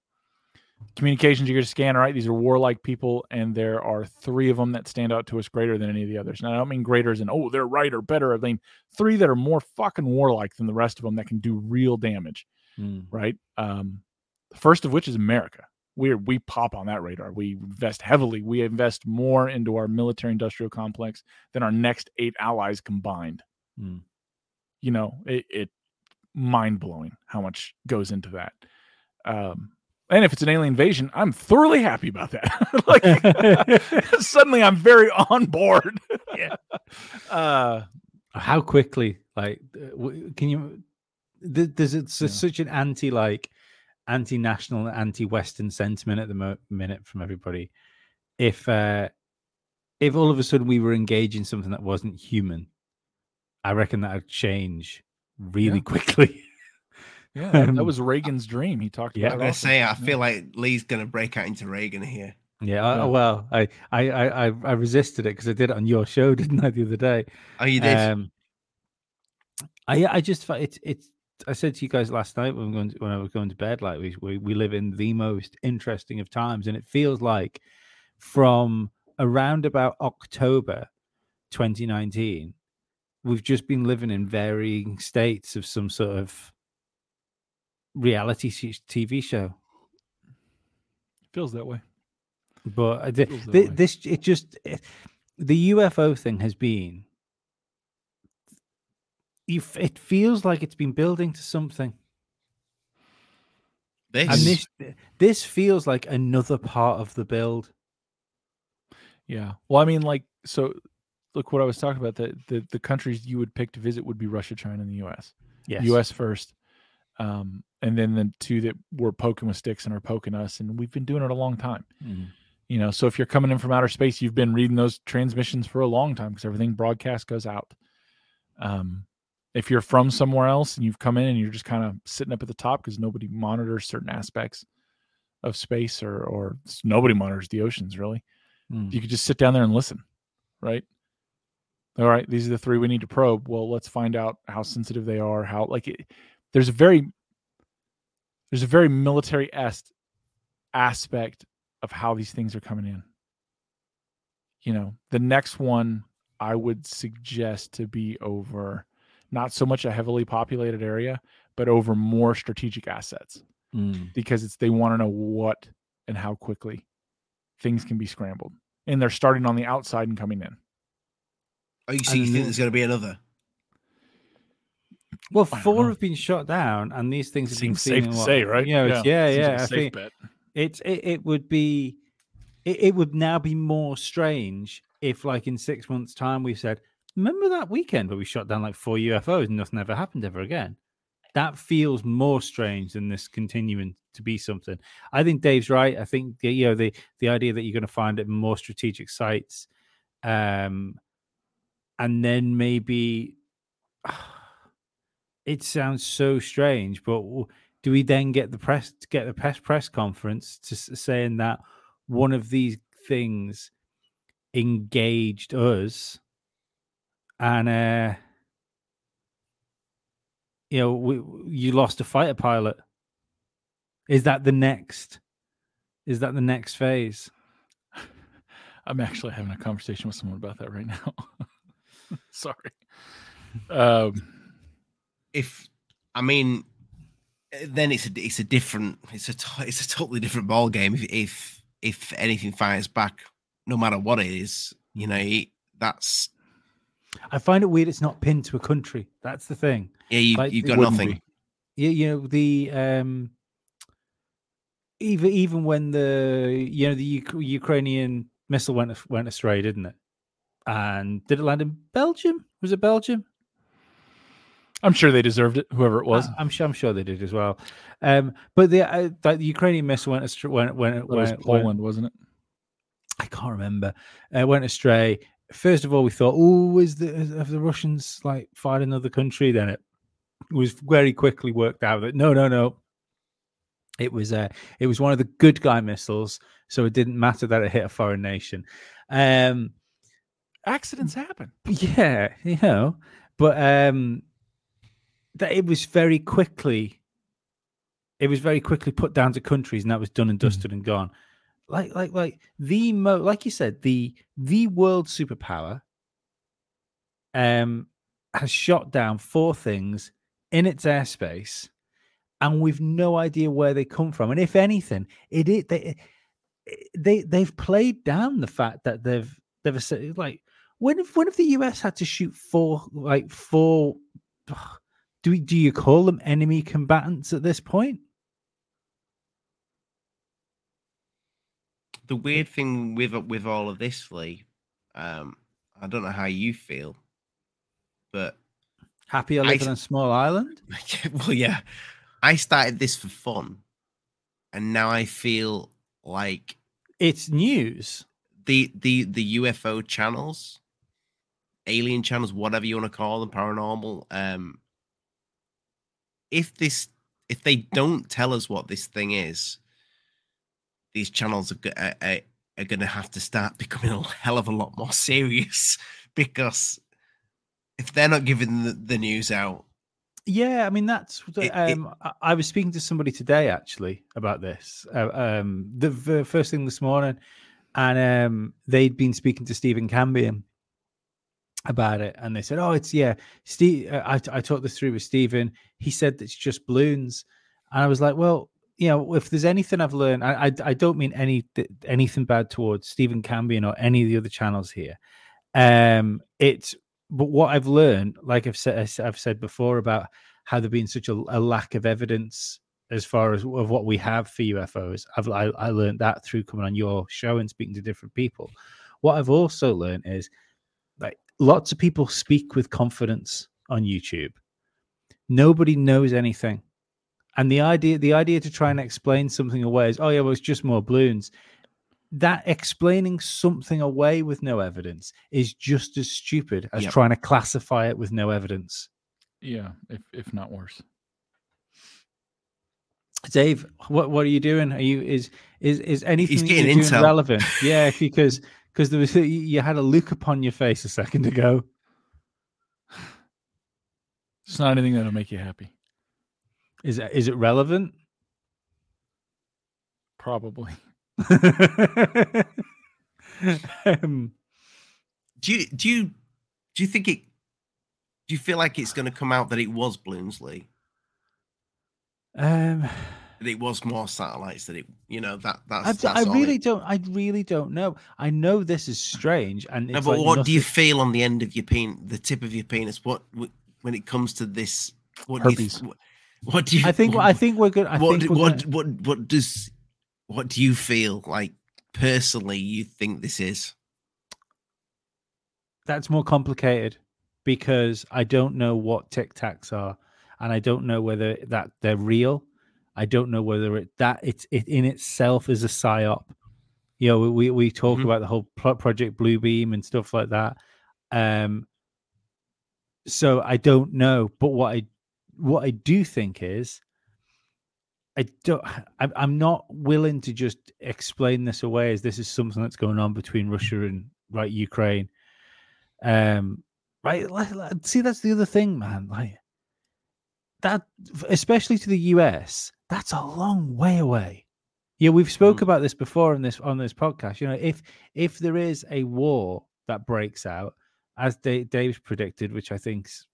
communications you're going to scan all right? These are warlike people and there are three of them that stand out to us greater than any of the others. And i don't mean greater as in oh they're right or better. I mean three that are more fucking warlike than the rest of them that can do real damage Mm. right? Um the first of which is america. We're we pop on that radar. We invest heavily. We invest more into our military industrial complex than our next eight allies combined. Mm. you know it, it mind-blowing how much goes into that. Um and if it's an alien invasion, I'm thoroughly happy about that. like suddenly I'm very on board. Yeah. Uh How quickly, like, uh, can you? There's it's Yeah. such an anti like anti-national, anti-Western sentiment at the mo- minute from everybody. If uh if all of a sudden we were engaging something that wasn't human, I reckon that would change really Yeah. quickly. Yeah, that, that was Reagan's dream. He talked yeah. I'm about gonna say, I feel like Lee's gonna break out into Reagan here. Yeah, I, well, I, I, I, I- I resisted it because I did it on your show, didn't I, the other day? Oh, you did. Um, I, I just, fi- it's, it's. I said to you guys last night when, we going to, when I was going to bed, like we, we, we live in the most interesting of times, and it feels like from around about October 2019, we've just been living in varying states of some sort of reality TV show. feels that way. But uh, the, Feels that the, way. this it just it, the UFO thing has been. You, f- it feels like it's been building to something, This, and this this feels like another part of the build. Yeah. Well, I mean, like, so look what I was talking about. The the, the countries you would pick to visit would be Russia, China, and the U.S. Yes. U.S. first, um, and then the two that were poking with sticks and are poking us, and we've been doing it a long time. Mm. You know, so if you're coming in from outer space, you've been reading those transmissions for a long time because everything broadcast goes out. Um, if you're from somewhere else and you've come in and you're just kind of sitting up at the top because nobody monitors certain aspects of space or or nobody monitors the oceans really, Mm. you could just sit down there and listen, right? All right, these are the three we need to probe. Well, let's find out how sensitive they are. How like it, there's a very there's a very military est aspect of how these things are coming in. You know, the next one I would suggest to be over not so much a heavily populated area, but over more strategic assets Mm. because it's they want to know what and how quickly things can be scrambled. And they're starting on the outside and coming in. oh, you, so you think there's going to be another? Well, four have been shot down, and these things have been Seems seen safe to what- say, right? You know, it's, yeah, yeah. like a I safe think bet. it's it, it would be it, it would now be more strange if like in six months time we said remember that weekend where we shot down like four ufos and nothing ever happened ever again that feels more strange than this continuing to be something i think dave's right i think you know the the idea that you're going to find it more strategic sites um and then maybe it sounds so strange but do we then get the press get the press press conference to saying that one of these things engaged us and uh you know we, you lost a fighter pilot is that the next is that the next phase I'm actually having a conversation with someone about that right now. Sorry. Um, If I mean, then it's a it's a different it's a it's a totally different ball game. If if if anything fires back, no matter what it is, you know that's i find it weird it's not pinned to a country that's the thing yeah you Like, you've got nothing. be. you, know the um even even when the you know the Uk- Ukrainian missile went went astray, didn't it? And did it land in Belgium? Was it Belgium? I'm sure they deserved it, whoever it was. I, am sure I'm sure they did as well. Um, but the uh, like the Ukrainian missile went astray. Went, went, That was went, went- Poland, wasn't it? I can't remember. Uh, went astray. First of all, we thought, "Oh, is the have the Russians like fired another country?" Then it was very quickly worked out that no, no, no. It was uh, it was one of the good guy missiles, so it didn't matter that it hit a foreign nation. Um, Accidents happen. yeah, you know, but um, that it was very quickly, it was very quickly put down to countries, and that was done and dusted and gone. Like, like, like the mo, like you said, the the world superpower, um, has shot down four things in its airspace, and we've no idea where they come from. And if anything, it is they they they've played down the fact that they've they've like when if when if the US had to shoot four like four do we do you call them enemy combatants at this point? The weird thing with with all of this, Lee, um, I don't know how you feel, but Happy I live on a small island? well, yeah, I started this for fun, and now I feel like It's news. the the the UFO channels, alien channels, whatever you want to call them, paranormal. Um, if this if they don't tell us what this thing is, these channels are, are, are, are going to have to start becoming a hell of a lot more serious because if they're not giving the, the news out, Yeah, I mean that's. It- it- um, I, I was speaking to somebody today actually about this. Uh, um, the, the first thing this morning, and um, they'd been speaking to Stephen Cambion about it, and they said, "Oh, it's yeah." Steve, uh, I I talked this through with Stephen. He said it's just balloons, and I was like, "Well, you know, if there's anything I've learned, I I, I don't mean any anything bad towards Stephen Cambion or any of the other channels here. Um, it's but what I've learned, like I've said, I've said before about how there been such a, a, lack of evidence as far as of what we have for UFOs. I've I, I learned that through coming on your show and speaking to different people. What I've also learned is like lots of people speak with confidence on YouTube. Nobody knows anything. And the idea the idea to try and explain something away is, oh yeah, well, it's just more balloons. That explaining something away with no evidence is just as stupid as yep. trying to classify it with no evidence. Yeah, if if not worse. Dave, what what are you doing? Are you is is is anything you're doing intel. relevant? Yeah, because because there was you had a look upon your face a second ago. It's not anything that'll make you happy. Is it is it relevant? Probably. um, do you do you do you think it? Do you feel like it's going to come out that it was Bloomsley? Um, that it was more satellites. That it, you know, that that's. that's I really it. don't. I really don't know. I know this is strange, and no, but like what nothing... do you feel on the end of your penis, the tip of your penis? What when it comes to this? What Herpes. Do you, what do you? I think. What, I think we're good. I what think what gonna... what what does? What do you feel like personally? You think this is? That's more complicated because I don't know what tic tacs are, and I don't know whether that they're real. I don't know whether it that it's it in itself is a psyop. You know, we we talk mm-hmm. about the whole project Bluebeam and stuff like that. Um, so I don't know, but what I what I do think is I don't I'm not willing to just explain this away as this is something that's going on between Russia and right Ukraine. Um right see that's the other thing man like that especially to the US that's a long way away. Yeah, we've spoke mm. about this before on this on this podcast. You know, if if there is a war that breaks out as Dave's predicted, which I think's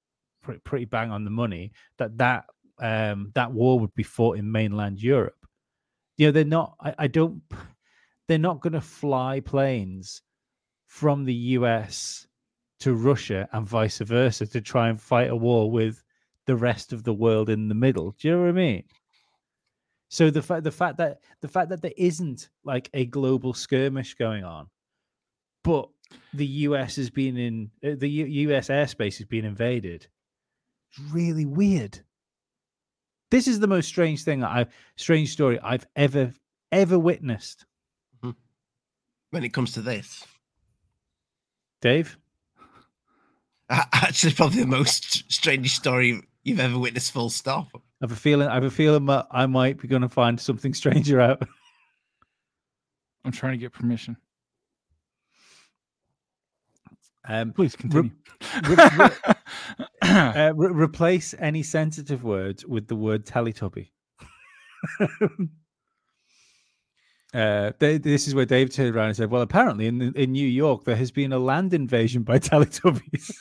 pretty, pretty bang on the money, that that um, that war would be fought in mainland Europe. You know, they're not. I, I don't. They're not going to fly planes from the US to Russia and vice versa to try and fight a war with the rest of the world in the middle. Do you know what I mean? So the fact the fact that the fact that there isn't like a global skirmish going on, but the US has been in uh, the U- US airspace has been invaded. It's really weird. This is the most strange thing I strange story I've ever ever witnessed. Mm-hmm. When it comes to this, Dave, actually, probably the most strange story you've ever witnessed. Full stop. I have a feeling. I have a feeling that I might be going to find something stranger out. I'm trying to get permission. Um, Please continue. Re- re- re- uh, replace any sensitive words with the word Teletubby. uh, they, this is where Dave turned around and said, "Well, apparently in in New York there has been a land invasion by Teletubbies."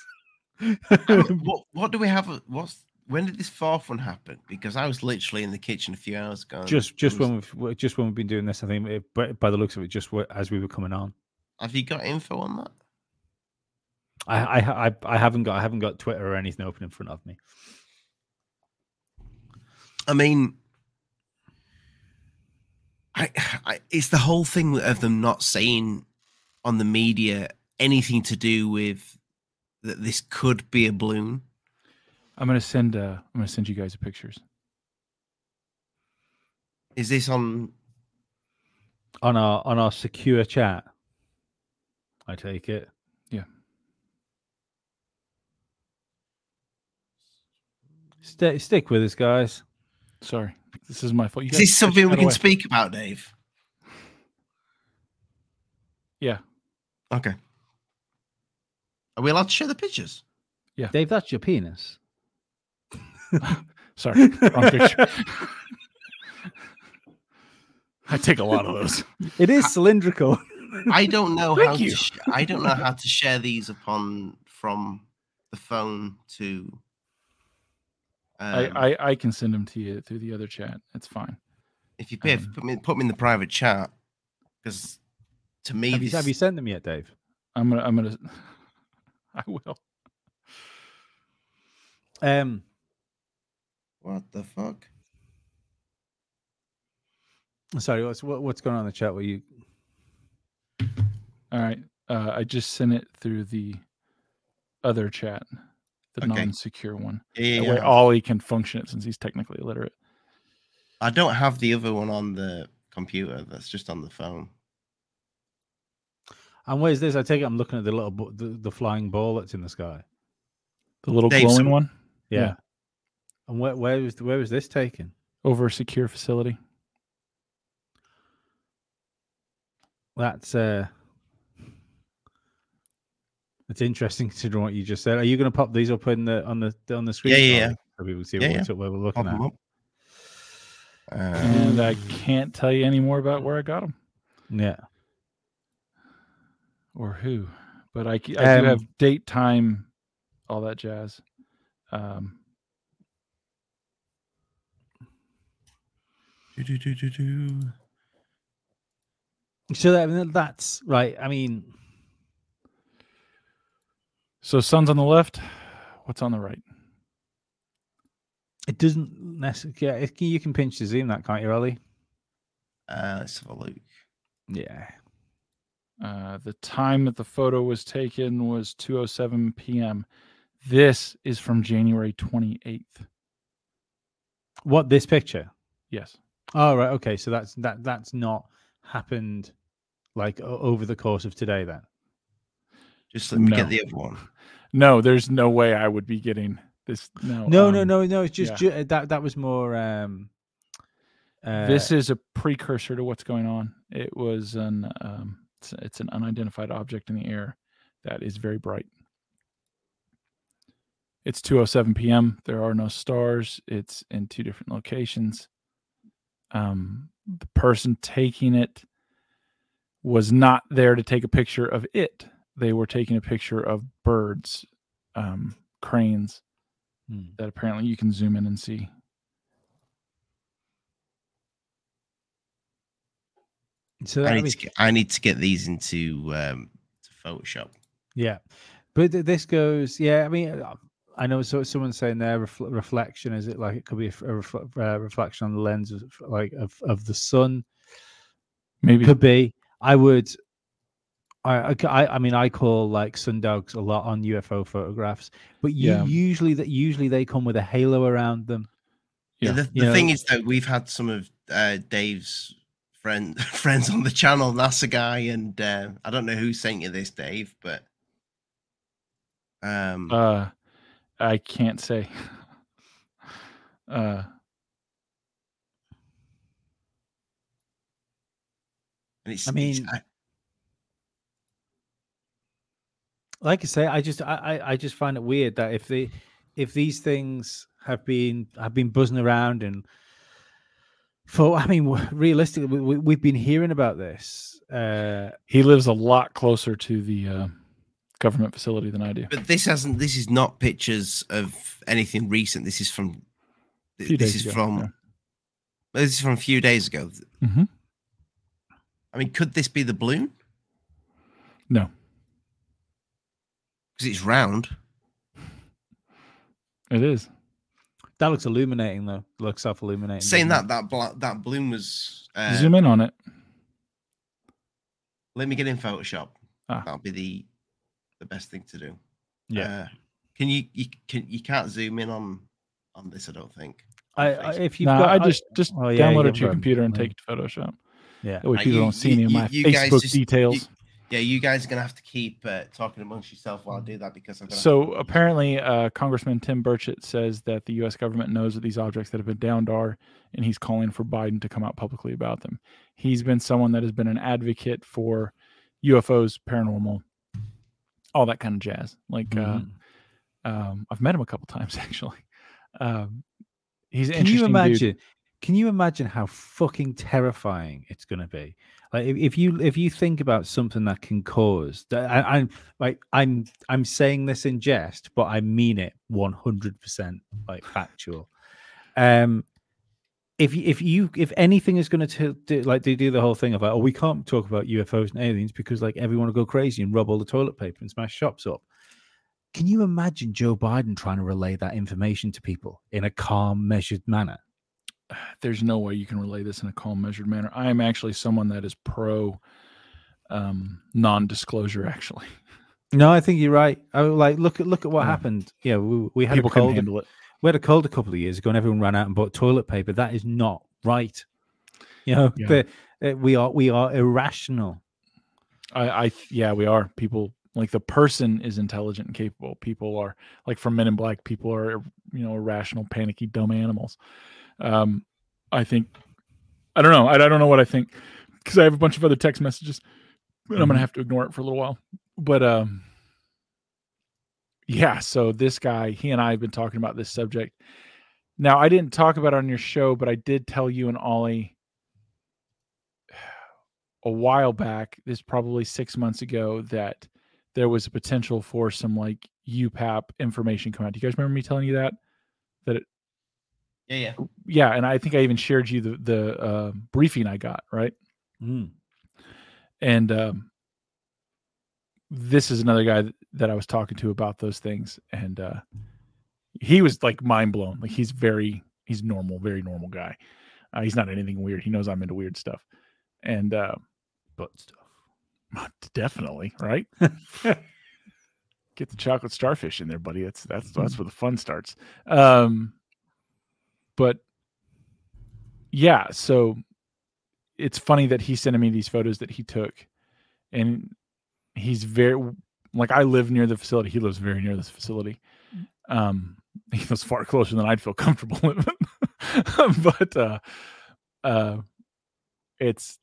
what what do we have? What's when did this fourth one happen? Because I was literally in the kitchen a few hours ago. Just just was... when we've just when we've been doing this, I think, it, by the looks of it, just as we were coming on. Have you got info on that? I, I I haven't got I haven't got Twitter or anything open in front of me. I mean, I, I it's the whole thing of them not saying on the media anything to do with that this could be a balloon. I'm gonna send uh I'm gonna send you guys the pictures. Is this on on our on our secure chat? I take it. Yeah. Stay, stick with us, guys. Sorry, this is my fault. You is this something we can away. speak about, Dave? Yeah. Okay. Are we allowed to share the pictures? Yeah. Dave, that's your penis. Sorry, wrong picture. I take a lot of those. It is cylindrical. I don't know how to. Sh- I don't know how to share these upon from the phone to um, I, I, I can send them to you through the other chat. It's fine. If you pay, Um, put me put me in the private chat because to me, Have you, have you sent them yet, Dave? I'm gonna I'm gonna I will. Um, what the fuck? sorry, what's what, what's going on in the chat? Where you? All right. Uh, I just sent it through the other chat, the Okay. non-secure one. Yeah, That way. Ollie can function it since he's technically illiterate. I don't have the other one on the computer. That's just on the phone. And where's this? I take it I'm looking at the little bu- the, the flying ball that's in the sky. The little Dave, glowing so- one Yeah. Yeah. And where where was where was this taken? over a secure facility. That's uh It's interesting considering what you just said. Are you going to pop these up in the on the on the screen? Yeah, yeah, Ollie, yeah. So people see Yeah, what, what we're looking Pop 'em at. up. Uh, And I can't tell you any more about where I got them Yeah. or who, but I, do Um, have date, time, all that jazz. Um, So that, I mean, that's right. I mean, so sun's on the left. What's on the right? it doesn't necessarily. Yeah, it, you can pinch to zoom that, can't you, Ollie? Uh, let's have a look. Yeah. Uh, the time that the photo was taken was 2:07 p.m. This is from January 28th. What this picture? Yes. Oh right, okay. So that's that that's not happened like o- over the course of today then. Just let me No. get the other one. No, there's no way I would be getting this. No, No, no, um, no, no. It's just yeah. ju- that that was more. um uh, this is a precursor to what's going on. It was an um, it's, it's an unidentified object in the air that is very bright. It's 2:07 p.m. There are no stars. It's in two different locations. Um, the person taking it was not there to take a picture of it. They were taking a picture of birds, um, cranes hmm. that apparently you can zoom in and see. So I that, I need, mean, to get, I need to get these into um, to Photoshop. yeah, but this goes. Yeah, I mean, I know. So someone's saying there refl- reflection. Is it like it could be a, refl- uh, reflection on the lens of like of of the sun? Maybe Could be. I would. I, I I mean I call like sundogs a lot on UFO photographs, but you Yeah. usually that usually they come with a halo around them. Yeah, Yeah. the, the You know- thing is that we've had some of uh, Dave's friend friends on the channel, NASA guy, and uh, I don't know who sent you this, Dave, but um, Uh, I can't say. Uh, I mean, I- like I say, I just I, I I just find it weird that if they if these things have been have been buzzing around and for I mean realistically we, we, we've been hearing about this. Uh, he lives a lot closer to the uh, government facility than I do. but this hasn't. This is not pictures of anything recent. This is from. A This is ago, from. yeah. This is from a few days ago. hmm I mean, could this be the balloon? No, Because it's round. it is. that looks illuminating though. Looks self illuminating. Saying that that bla- that balloon was. Uh, Zoom in on it. Let me get in Photoshop. Ah. That'll be the the best thing to do. Yeah. Uh, can you you can you can't zoom in on on this? I don't think. I, I, if you've Nah, got, I just just oh, yeah, download it to your computer and take it to Photoshop. yeah. That way Uh, people you- don't see you- any of my you guys Facebook just- details. yeah, you guys are gonna have to keep uh, talking amongst yourself while I do that because I'm So to- apparently, uh, Congressman Tim Burchett says that the U.S. government knows that these objects that have been downed are, and he's calling for Biden to come out publicly about them. He's been someone that has been an advocate for UFOs, paranormal, all that kind of jazz. Like uh, Mhm. um, I've met him a couple times actually. Um, he's an Can you interesting dude. imagine? Can you imagine how fucking terrifying it's going to be? Like if, if you if you think about something that can cause, that- I, I'm like I'm I'm saying this in jest, but I mean it 100 percent like factual. Um, if if you if anything is going to do like they do the whole thing about oh we can't talk about UFOs and aliens because like everyone will go crazy and rub all the toilet paper and smash shops up. Can you imagine Joe Biden trying to relay that information to people in a calm, measured manner? There's no way you can relay this in a calm, measured manner. I am actually someone that is pro um, non-disclosure. Actually, No, I think you're right. I like look at look at what Yeah. happened. Yeah, we, we had people a can cold. handle it. We had a cold a couple of years ago, and everyone ran out and bought toilet paper. That is not right. You know, Yeah. the, uh, we are we are irrational. I, I, yeah, we are. People like the person is intelligent and capable. People are like from Men in Black. People are, you know, irrational, panicky, dumb animals. Um, I think, I don't know. I, I don't know what I think because I have a bunch of other text messages, and I'm gonna Mhm. have to ignore it for a little while. But um, yeah. So this guy, he and I have been talking about this subject. Now, I didn't talk about it on your show, but I did tell you and Ollie a while back, this probably six months ago, that there was a potential for some like UPAP information come out. Do you guys remember me telling you that? That it, Yeah, yeah. Yeah, and I think I even shared you the the uh, briefing I got, right? Mm. And um, this is another guy that I was talking to about those things, and uh, he was like mind blown. Like he's very he's normal, very normal guy. Uh, he's not anything weird. He knows I'm into weird stuff, and uh, Butt stuff. definitely right. Get the chocolate starfish in there, buddy. That's that's that's where the fun starts. Um, but yeah, so it's funny that he's sending me these photos that he took, and he's very like I live near the facility. He lives very near this facility. Um, he lives far closer than I'd feel comfortable living. but uh, uh, it's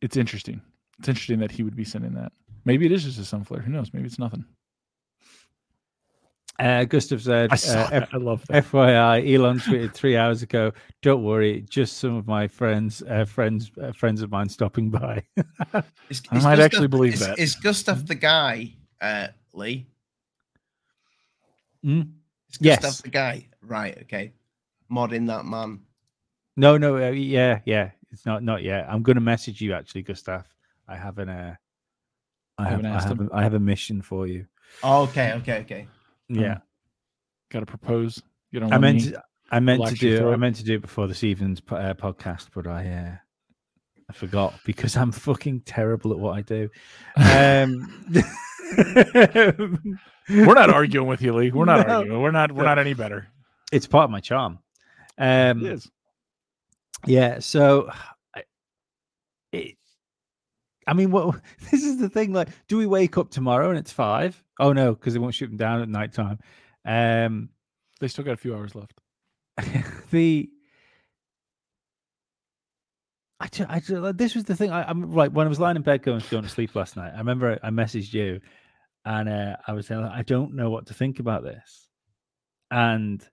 it's interesting. It's interesting that he would be sending that. Maybe it is just a sun flare. Who knows? Maybe it's nothing. Uh, Gustav said, I uh. F- I love that. FYI, Elon tweeted three hours ago. Don't worry, just some of my friends, uh, friends, uh, friends of mine stopping by. Is, I is might Gustav- actually believe is, that. Is Gustav the guy, uh, Lee? Mm? Is Yes. Gustav the guy? Right. Okay. Modding that man. No, no, uh, yeah, yeah, it's not, not yet. I'm going to message you actually, Gustav. I have an, uh, I have, Haven't I asked have, him. a, I have a mission for you. Oh, okay. Okay. Okay. Yeah, Got to propose. You don't. I meant, me- to, I meant to do, I meant to do it before this evening's uh, podcast, but I, uh, I forgot because I'm fucking terrible at what I do. Um, We're not arguing with you, Lee. We're not No. arguing. We're not. We're not any better. it's part of my charm. Um, it is. Yeah. So, I, it, I mean, what this is the thing. Like, do we wake up tomorrow and it's five? Oh no, because they won't shoot them down at night time. Um, They still got a few hours left. the I, ju- I ju- like, this was the thing. I, I'm like when I was lying in bed going going to sleep last night. I remember I messaged you, and uh, I was saying I don't know what to think about this, and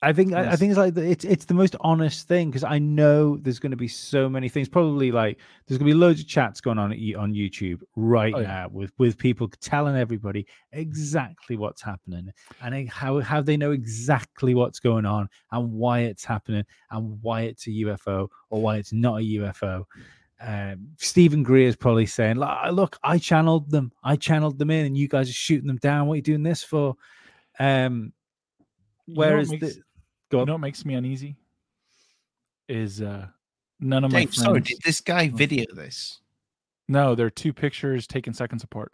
I think I, I think it's like the, it's it's the most honest thing because I know there's going to be so many things. Probably like there's going to be loads of chats going on at, on YouTube right Oh, yeah. now with with people telling everybody exactly what's happening and how how they know exactly what's going on and why it's happening and why it's a UFO or why it's not a UFO. Um, Steven Greer is probably saying, "Look, I channeled them. I channeled them in, and you guys are shooting them down. What are you doing this for?" Um, You know whereas makes- the, go you on. know what makes me uneasy is uh none of my friends. sorry, did this guy Oh. video this? No, they're two pictures taken seconds apart.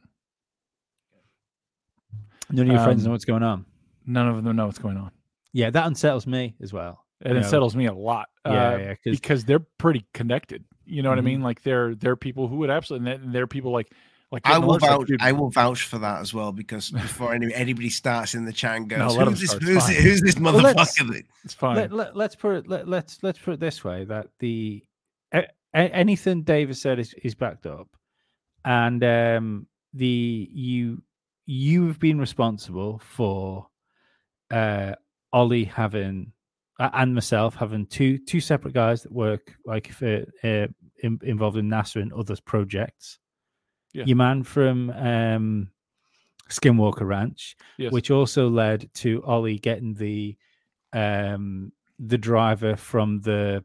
none of your friends um, know what's going on. None of them know what's going on. Yeah, that unsettles me as well. And It you know. unsettles me a lot. Yeah, uh, yeah, 'cause- because they're pretty connected. You know what Mhm. I mean? Like they're they're people who would absolutely. And they're people like like I will Norris, like, vouch. I will vouch for that as well because before any, anybody starts in the chat and goes, No, "Who's this? it's Who's, fine. it- who's this Well, let's- motherfucker?" that-" It's fine. let, let, let's put it let, let's let's put it this way that the a, a- anything David said is, is backed up and um the you you've been responsible for uh Ollie having uh, and myself having two two separate guys that work like for uh, in, involved in NASA and other projects. Yeah. Your man from um Skinwalker Ranch, yes. which also led to Ollie getting the um, the driver from the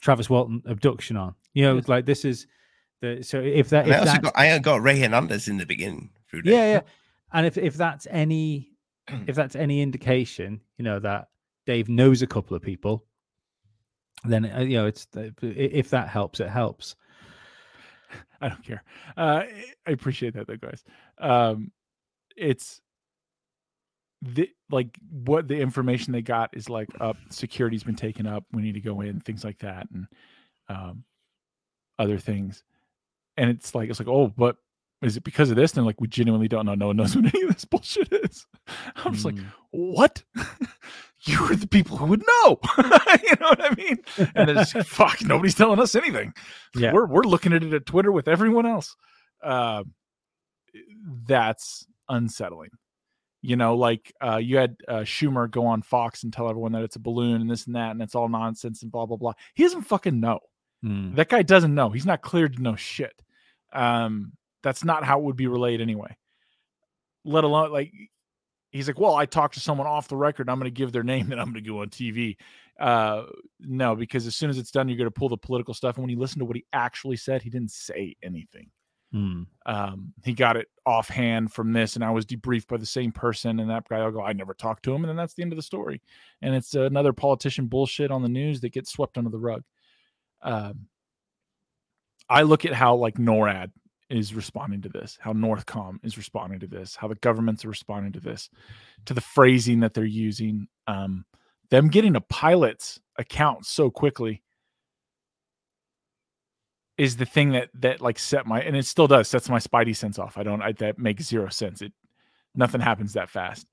Travis Walton abduction on. You know, Yes. like this is the so if that And I if also got I got Ray Hernandez in the beginning. Through yeah yeah, and if if that's any if that's any indication, you know that Dave knows a couple of people, then uh, you know it's if that helps, it helps. I don't care. Uh, I appreciate that, though, guys. Um, it's the like what the information they got is like up. Security's been taken up. We need to go in, things like that, and um, other things. And it's like it's like, oh, but is it because of this? And like we genuinely don't know. No one knows what any of this bullshit is. I'm just like, Mm. what? you are the people who would know. you know what I mean? And it's fuck, nobody's telling us anything. Yeah. We're we're looking at it at Twitter with everyone else. Uh, that's unsettling. You know, like uh, you had uh, Schumer go on Fox and tell everyone that it's a balloon and this and that and it's all nonsense and blah blah blah. He doesn't fucking know. Mm. That guy doesn't know. He's not cleared to know shit. Um, that's not how it would be relayed anyway. Let alone like he's like, well, I talked to someone off the record. I'm going to give their name and I'm going to go on TV. Uh, no, because as soon as it's done, you're going to pull the political stuff. And when you listen to what he actually said, he didn't say anything. Mm. Um, he got it offhand from this, and I was debriefed by the same person. And that guy will go, I never talked to him. And then that's the end of the story. And it's another politician bullshit on the news that gets swept under the rug. Um, I look at how like NORAD is responding to this, how Northcom is responding to this, how the governments are responding to this, to the phrasing that they're using, um, them getting a pilot's account so quickly is the thing that that like set my and it still does sets my spidey sense off. I don't I, that makes zero sense. It nothing happens that fast.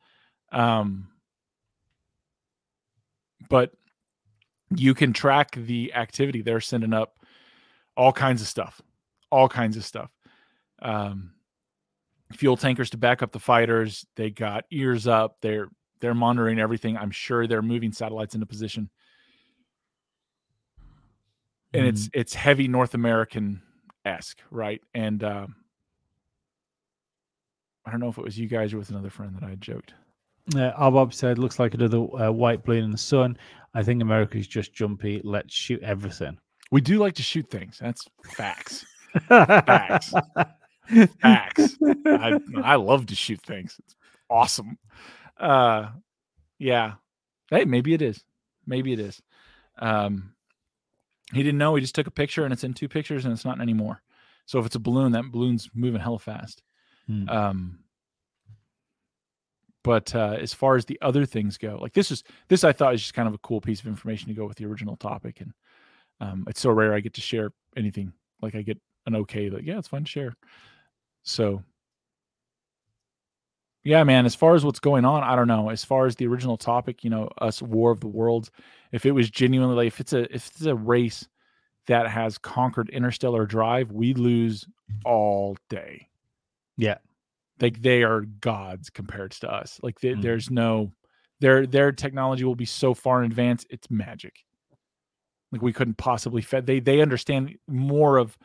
Um, but you can track the activity. They're sending up all kinds of stuff, all kinds of stuff. Um, fuel tankers to back up the fighters. They got ears up. They're they're monitoring everything. I'm sure they're moving satellites into position. And it's it's heavy North American esque, right? And um, I don't know if it was you guys or with another friend that I joked. Uh, Bob said, "Looks like another uh, white balloon in the sun." I think America's just jumpy. Let's shoot everything. We do like to shoot things. That's facts. Facts. Facts. I I love to shoot things. It's awesome. Uh yeah. Hey, maybe it is. Maybe it is. Um he didn't know, he just took a picture and it's in two pictures and it's not anymore. So if it's a balloon, that balloon's moving hella fast. Hmm. Um but uh, as far as the other things go, like this is this I thought was just kind of a cool piece of information to go with the original topic, and um, it's so rare I get to share anything. Like I get an okay, like yeah, it's fun to share. So yeah, man. As far as what's going on, I don't know. As far as the original topic, you know, us War of the Worlds, if it was genuinely like if it's a if it's a race that has conquered interstellar drive, we lose all day. Yeah. Like they are gods compared to us. Like they, Mm. there's no their their technology will be so far in advance, it's magic. Like we couldn't possibly fed they they understand more of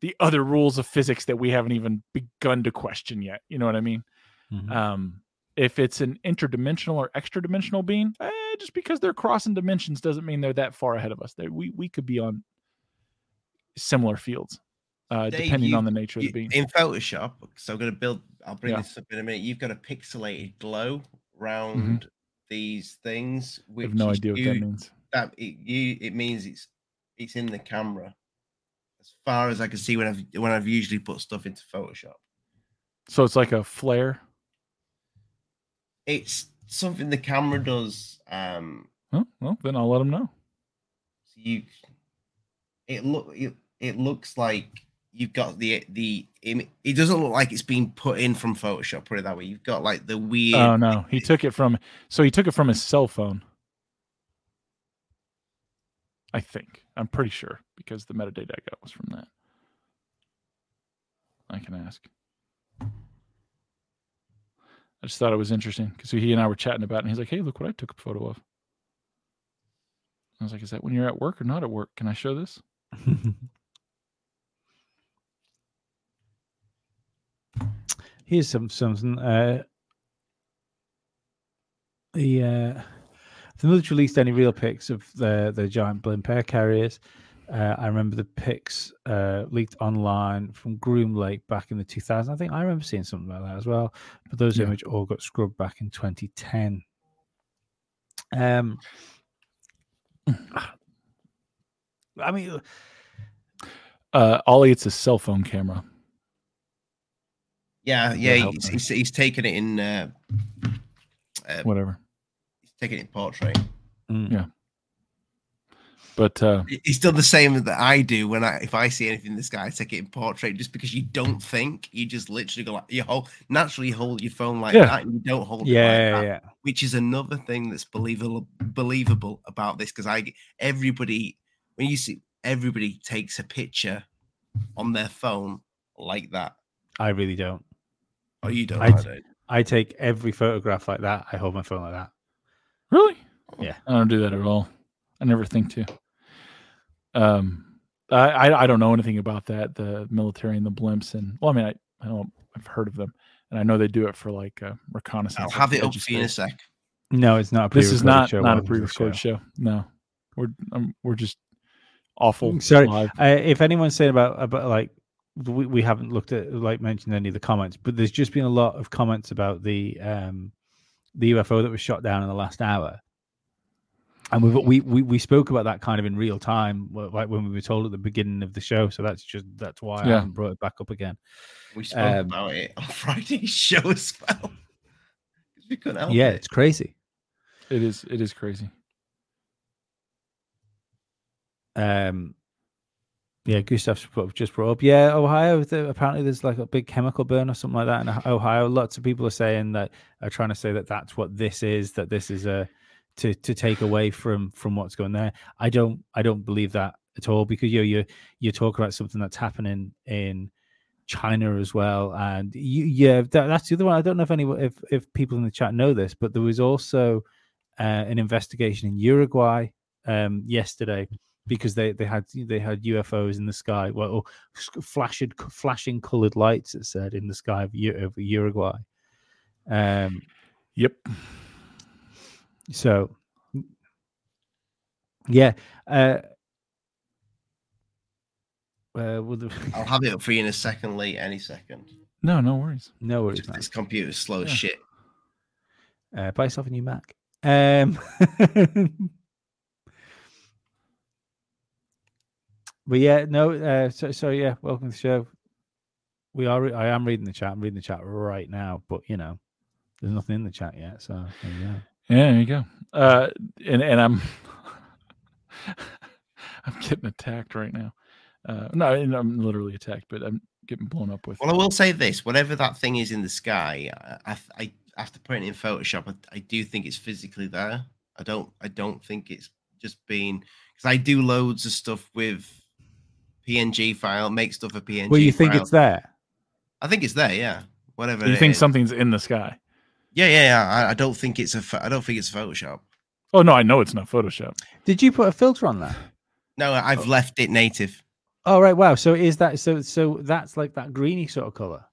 the other rules of physics that we haven't even begun to question yet. You know what I mean? Mhm. Um, if it's an interdimensional or extra dimensional being, eh, just because they're crossing dimensions doesn't mean they're that far ahead of us. They, we we could be on similar fields, uh, Dave, depending you- on the nature of the being. in Photoshop, so I'm going to build. I'll bring Yeah. this up in a minute. You've got a pixelated glow around these things, I have no is idea what that means. that it, you it means it's it's in the camera. As far as I can see, when I've when I've usually put stuff into Photoshop, So it's like a flare. it's something the camera does. Um, Oh, well, then I'll let them know. so you it look it, it looks like you've got the the it doesn't look like it's been put in from Photoshop. Put it that way. You've got like the weird. Oh no, he took it from. So he took it from his cell phone. I think I'm pretty sure because the metadata I got was from that. I can ask. I just thought it was interesting because he and I were chatting about it, and he's like, "Hey, look what I took a photo of." I was like, "Is that when you're at work or not at work? Can I show this?" Here's some something. Uh, the uh, The military released any real pics of the the giant blimp air carriers. Uh, I remember the pics uh, leaked online from Groom Lake back in the 2000s. I think I remember seeing something like that as well. But those Yeah. images all got scrubbed back in 2010. Um, I mean, Uh, Ollie, it's a cell phone camera. Yeah, yeah. He's, me. he's, he's taken it in. Uh, uh, Whatever. He's taken it in portrait. mm, Yeah. But uh, He's done the same that I do when I if I see anything in the sky, I take it in portrait just because you don't think, you just literally go like you hold naturally hold your phone like Yeah. that, and you don't hold it yeah, like yeah, that, yeah. which is another thing that's believable believable about this because I everybody when you see everybody takes a picture on their phone like that. I really don't. Oh, you don't. I I t- don't. I take every photograph like that. I hold my phone like that. Really, Yeah. I don't do that at all. I never think to. Um, I I, I don't know anything about that. The military and the blimps, and well, I mean, I I don't. I've heard of them, and I know they do it for like uh, reconnaissance. I'll have it up for you in a sec. No, it's not. A This is not show. not a welcome to the pre-recorded show. No, we're um, we're just awful. Sorry. live. Uh, if anyone's saying about about like we, we haven't looked at like mentioned any of the comments, but there's just been a lot of comments about the um the UFO that was shot down in the last hour. And we we we we spoke about that kind of in real time, like when we were told at the beginning of the show. So that's just that's why I haven't brought it back up again. We spoke Um, about it on Friday's show as well. we couldn't help yeah, it. it's crazy. It is it is crazy. Um, yeah, Gustav's just brought up. Yeah, Ohio. Apparently, there's like a big chemical burn or something like that in Ohio. Lots of people are saying that are trying to say that that's what this is. That this is a to to take away from from what's going there. I don't I don't believe that at all because you you you talk about something that's happening in China as well, and you, yeah, that, that's the other one. I don't know if any if if people in the chat know this, but there was also uh, an investigation in Uruguay um, yesterday because they, they had they had UFOs in the sky, well, or s- flashing flashing coloured lights. It said in the sky of, of Uruguay. Um, Yep. so, yeah. Uh, uh, well, the, I'll have it up for you in a second, late any second. No, no worries. no worries, Just man. This computer's slow as shit. Uh, buy yourself a new Mac. Um, but yeah, no. Uh, so, so yeah, welcome to the show. We are. re- I am reading the chat. I'm reading the chat right now, but you know, there's nothing in the chat yet. So there you go. Yeah, there you go. Uh, and and I'm I'm getting attacked right now. Uh, no, and I'm literally attacked, but I'm getting blown up with. Well, I will say this: whatever that thing is in the sky, I, I, I after putting it in Photoshop, I, I do think it's physically there. I don't, I don't think it's just been because I do loads of stuff with PNG file, make stuff a PNG. Well, you think file. it's there? I think it's there. Yeah, whatever. you it think is. something's in the sky? Yeah, yeah, yeah. I, I don't think it's a. I don't think it's Photoshop. Oh no, I know it's not Photoshop. Did you put a filter on that? No, I've left it native. Oh right, wow. So is that so? So that's like that greeny sort of color.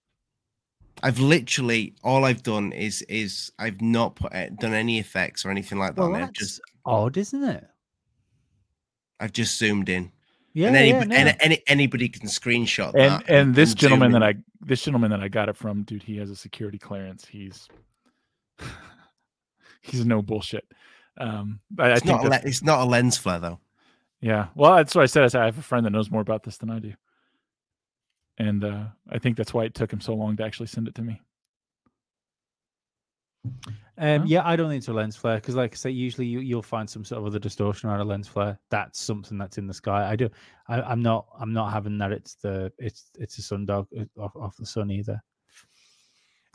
I've literally all I've done is is I've not put uh, done any effects or anything like that. Well, on it. I've that's just odd, isn't it? I've just zoomed in. Yeah, and, any, yeah, no. and any, anybody can screenshot And that. and this zoom gentleman that I this gentleman that I got it from, dude, he has a security clearance. He's he's no bullshit. Um, I, I it's think not a that's- le- it's not a lens flare though. Yeah. Well, that's what I said. I said I have a friend that knows more about this than I do. And uh, I think that's why it took him so long to actually send it to me. Um, Huh? yeah, I don't think it's a lens flare because, like I say, usually you, you'll find some sort of other distortion around a lens flare. That's something that's in the sky. I do. I, I'm not. I'm not having that. It's the. It's it's a sundog uh, off, off the sun either.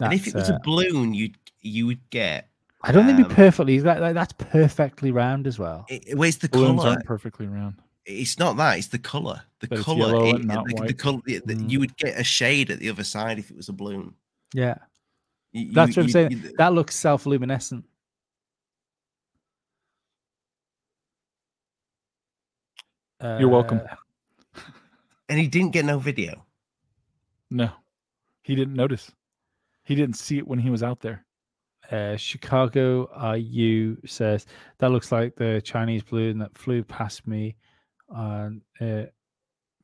and if it was uh, a balloon, you'd you would get. I don't think it'd um, be perfectly. That, that- that's perfectly round as well. It, where's the Balloons color? aren't perfectly round. It's not that. It's the color. The That color. it- the, the color. the- the- Mm. You would get a shade at the other side if it was a balloon. Yeah, You- that's you- what I'm saying. you- that looks self-luminescent. You're welcome. Uh, and he didn't get no video. No, he didn't notice. He didn't see it when he was out there. uh, Chicago IU says that looks like the Chinese balloon that flew past me on uh,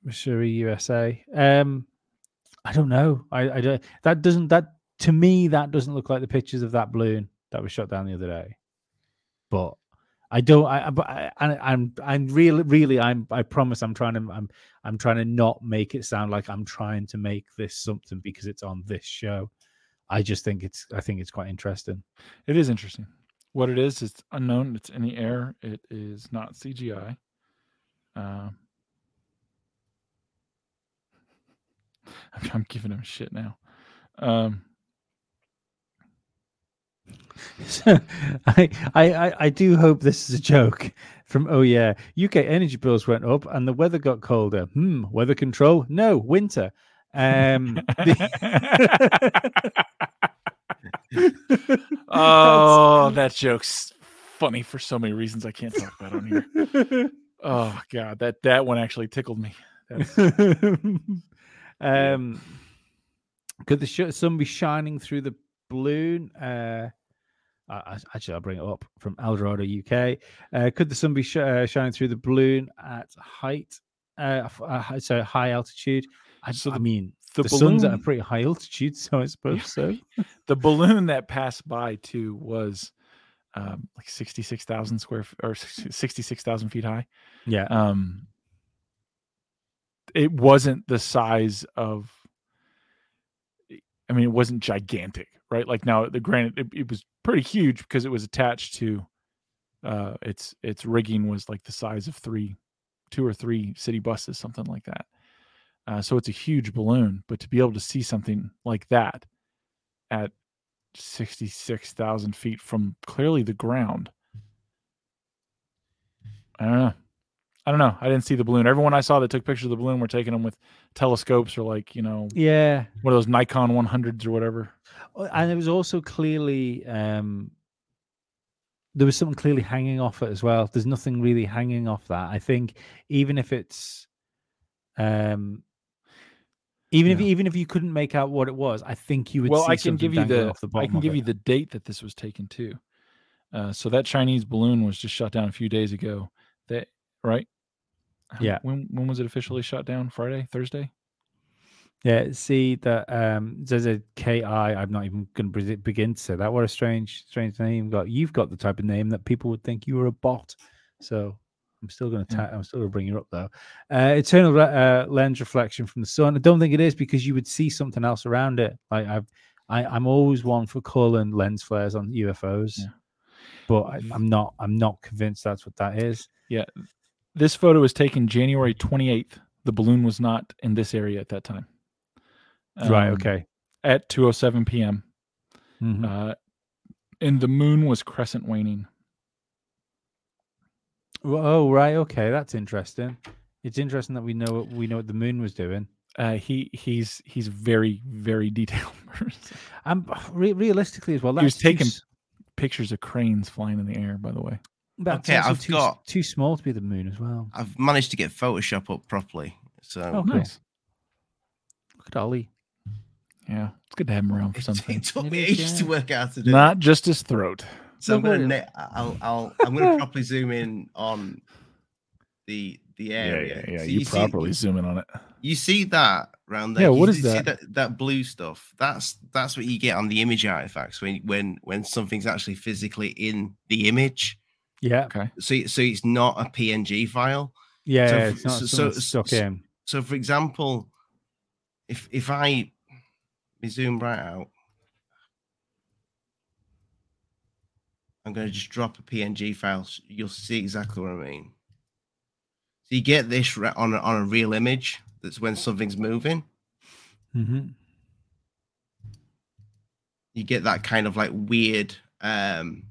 Missouri, USA. Um, I don't know. I, I don't. That doesn't. That to me, that doesn't look like the pictures of that balloon that was shot down the other day. But I don't. I. I, I, I'm. I'm really. Really. I'm. I promise. I'm trying to. I'm. I'm trying to not make it sound like I'm trying to make this something because it's on this show. I just think it's. I think it's quite interesting. It is interesting. What it it's is unknown. It's in the air. It is not CGI. Uh, I'm, I'm giving him shit now. Um, I, I I do hope this is a joke from oh yeah UK energy bills went up and the weather got colder. Hmm, weather control? No, winter. Um, the- oh, that joke's funny for so many reasons I can't talk about on here. Oh god, that that one actually tickled me. Um, could the sh- sun be shining through the balloon? Uh, I, I- actually, I'll bring it up from Eldorado, UK. Uh, could the sun be sh- uh, shining through the balloon at height? Uh, uh, so high altitude. I, So I mean, the, the, sun's at a pretty high altitude, so I suppose so. the balloon that passed by too was um, like sixty six thousand square f- or sixty six thousand feet high. Yeah, um it wasn't the size of i mean it wasn't gigantic right? Like now the granted it, it was pretty huge because it was attached to uh its its rigging was like the size of three two or three city buses something like that. Uh, so it's a huge balloon but to be able to see something like that at 66,000 feet from clearly the ground i don't know I don't know. I didn't see the balloon. Everyone I saw that took pictures of the balloon were taking them with telescopes or like, you know, yeah. one of those Nikon 100s or whatever. Oh, and it was also clearly um there was something clearly hanging off it as well there's nothing really hanging off that i think even if it's um even if even if you couldn't make out what it was i think you would Well, see I can give you the, the I can give it. you the date that this was taken too. Uh, so that Chinese balloon was just shot down a few days ago. That right? Yeah. When when was it officially shut down? Friday, Thursday? yeah see that um there's a ki i'm not even going to begin to say that what a strange strange name you've got you've got the type of name that people would think you were a bot so i'm still going to Yeah. i'm still going to bring you up though uh eternal re- uh, lens reflection from the sun i don't think it is because you would see something else around it like i've I, i'm always one for calling lens flares on ufos Yeah. but I, i'm not i'm not convinced that's what that is This photo was taken January 28th. The balloon was not in this area at that time. right Um, okay At 2:07 p.m. Mhm. Uh, and the moon was crescent waning. oh right okay that's interesting it's interesting that we know what we know what the moon was doing Uh, he he's he's very very detailed. And re- realistically as well, He was taking s- Pictures of cranes flying in the air. By the way, that's Okay, I've too, got- too small to be the moon as well. I've managed to get Photoshop up properly. So Oh, cool. nice. Look at Ollie. Yeah, it's good to have him around for something. it took me is, ages to work out to do. Not just his throat. So I'm gonna, what I'll, I'll, I'm gonna properly zoom in on the the area. yeah. So You, see- properly zoom in on it. You see that round there? Yeah, You what is see that? that? That blue stuff. That's that's what you get on the image artifacts when when when something's actually physically in the image. Yeah, Okay. So so it's not a PNG file. yeah. So yeah, it's not so- so- stuck so- in. So for example, if if I me zoom right out, I'm going to just drop a PNG file. so You'll see exactly what I mean. So you get this on a, on a real image. That's when something's moving. hmm You get that kind of like weird, um,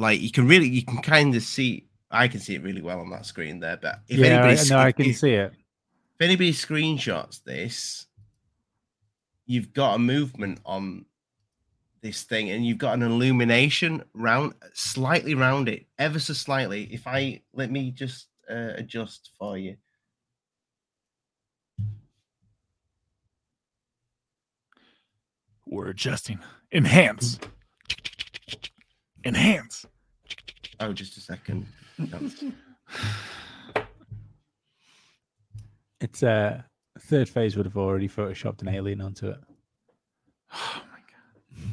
like you can really you can kind of see. I can see it really well on that screen there. But if Yeah, anybody, no, I can if- see it. if anybody screenshots this, you've got a movement on this thing and you've got an illumination round slightly round it, ever so slightly. If I let me just uh, adjust for you. We're adjusting. Enhance. Enhance. Oh, just a second. That's- It's uh third phase would have already photoshopped an alien onto it. Oh my god.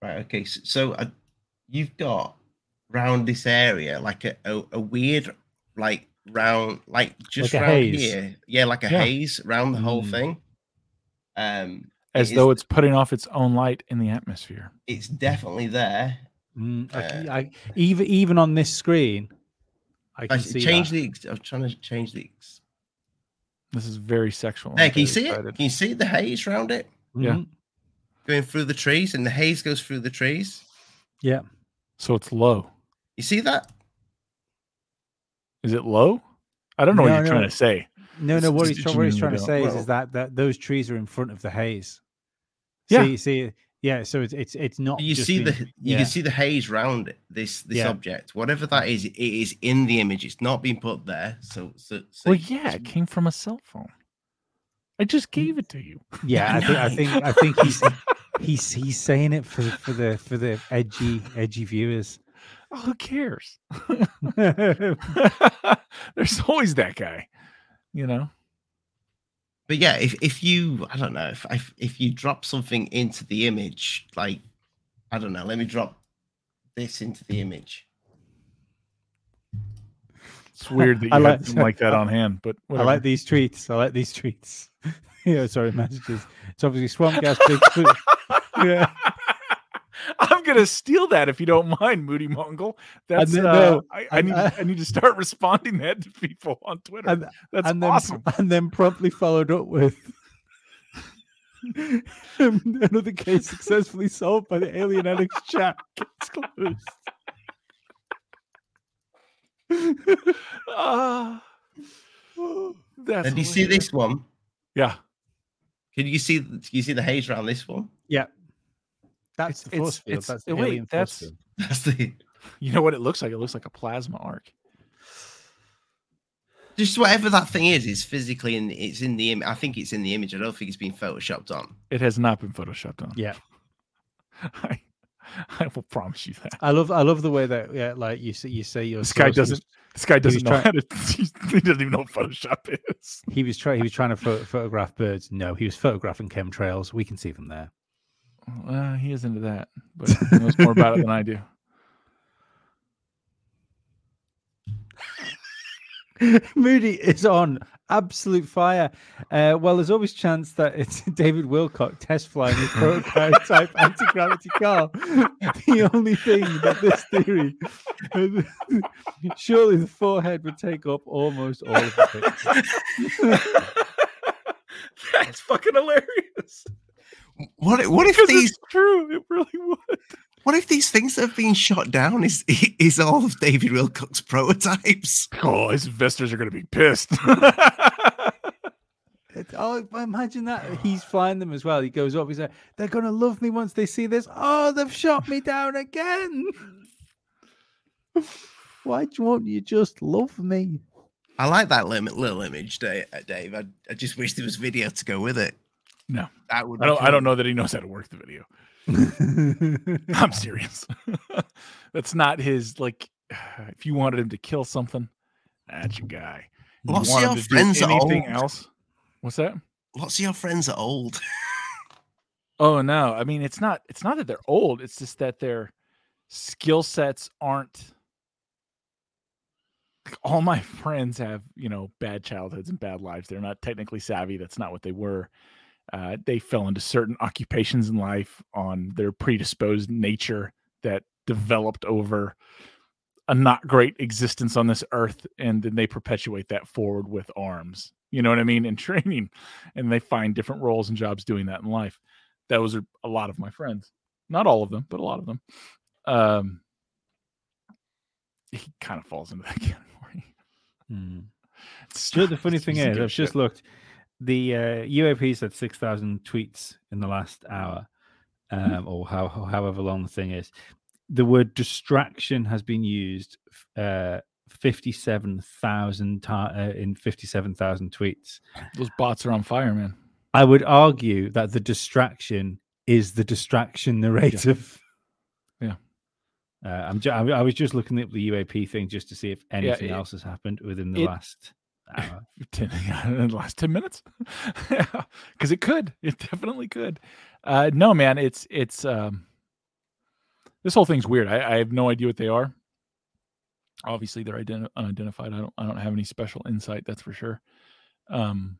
Right. Okay. So, so uh, you've got round this area like a, a, a weird like round like just Like a round haze. here. Yeah, like a Yeah. haze around the whole Mm. thing. Um, As it though it's putting off its own light in the atmosphere. it's definitely there. Mm, Uh, I, even even on this screen, I I can s- see change that. the. ex- I'm trying to change the. ex- This is very sexual. There, I'm can you very see it? Can you see the haze around it yeah. Mhm. going through the trees, and the haze goes through the trees? Yeah. So it's low. You see that? Is it low? I don't know No, what you're no. trying to say. No, It's no. What he's, what he's trying to say is, well- is that, that those trees are in front of the haze. Yeah. See, see, yeah. So it's it's it's not. You just see the. You yeah. can see the haze round it, this this Yeah. object, whatever that is. It is in the image. It's not being put there. So, so, so Well, yeah, it came from a cell phone. I just gave it to you. Yeah, I think I think I think he's he's he's saying it for the for the for the edgy edgy viewers. Oh, who cares? There's always that guy, you know. But yeah, if, if you I don't know if, if if you drop something into the image, like I don't know, let me drop this into the image. It's weird that you I have like- something like that on hand, but I like these tweets. I like these tweets. yeah, sorry, messages. It's obviously swamp gas, Bigfoot. yeah, I'm gonna steal that if you don't mind, Moody Mongol. That's then- uh, no, I, I and need I- I need to start responding that to people on Twitter. and, That's and then awesome. and then promptly followed up with another case successfully solved by the alien addicts chat. Case closed. Ah, that's and do you see this one? Yeah, Can you see can you see the haze around this one? Yeah, that's It's- the force it's- field. it's- That's the wait, alien force that's- field. That's the you know what it looks like? It looks like a plasma arc. just whatever that thing is, is physically in it's in the image. I think it's in the image. I don't think it's been photoshopped on. It has not been photoshopped on. Yeah. I, I will promise you that. I love I love the way that yeah, like you say you say your This guy doesn't. This guy doesn't know trying- how to. He doesn't even know what Photoshop is. He was trying. He was trying to pho- photograph birds. No, he was photographing chemtrails. We can see them there. Uh, he is into that, but he knows more about it than I do. Moody is on absolute fire. Uh, well, there's always chance that it's David Wilcock test flying his prototype anti gravity car. The only thing that this theory, surely the forehead would take up almost all of the picture. That's fucking hilarious. What if, what if these it's true. It really would. what if these things that have been shot down is is all of David Wilcock's prototypes? Oh, his investors are going to be pissed. It- oh, imagine that he's flying them as well. He goes up. He's like, "They're gonna love me once they see this." Oh, they've shot me down again. Why won't you just love me? I like that limit, little image, uh, Dave. I, I just wish there was video to go with it. No. that would. I don't. I don't know that he knows how to work the video. I'm serious. That's not his. Like, if you wanted him to kill something, that's your guy. You Lots of your friends are anything old. else? What's that? Lots of your friends are old. Oh no, I mean it's not it's not that they're old, it's just that their skill sets aren't like, all my friends have, you know, bad childhoods and bad lives. They're not technically savvy. That's not what they were. Uh, they fell into certain occupations in life on their predisposed nature that developed over a not great existence on this earth and then they perpetuate that forward with arms. You know what i mean? In training. And they find different roles and jobs doing that in life. Those are a lot of my friends. Not all of them but a lot of them. Um he kind of falls into that category. It's Do you know not- the funny thing is, I've just looked. The uh, UAP said six thousand tweets in the last hour, um, or how however long the thing is. The word distraction has been used uh, fifty-seven thousand uh, in fifty-seven thousand tweets. those bots are on fire man I would argue that the distraction is the distraction narrative. Uh, I'm ju- I was just looking at the UAP thing just to see if anything it- else has happened within the it- last. 10, in the last 10 minutes? Yeah because it could it definitely could. Uh no man it's it's um this whole thing's weird. I, I have no idea what they are. Obviously they're ident- unidentified. I don't i don't have any special insight that's for sure. Um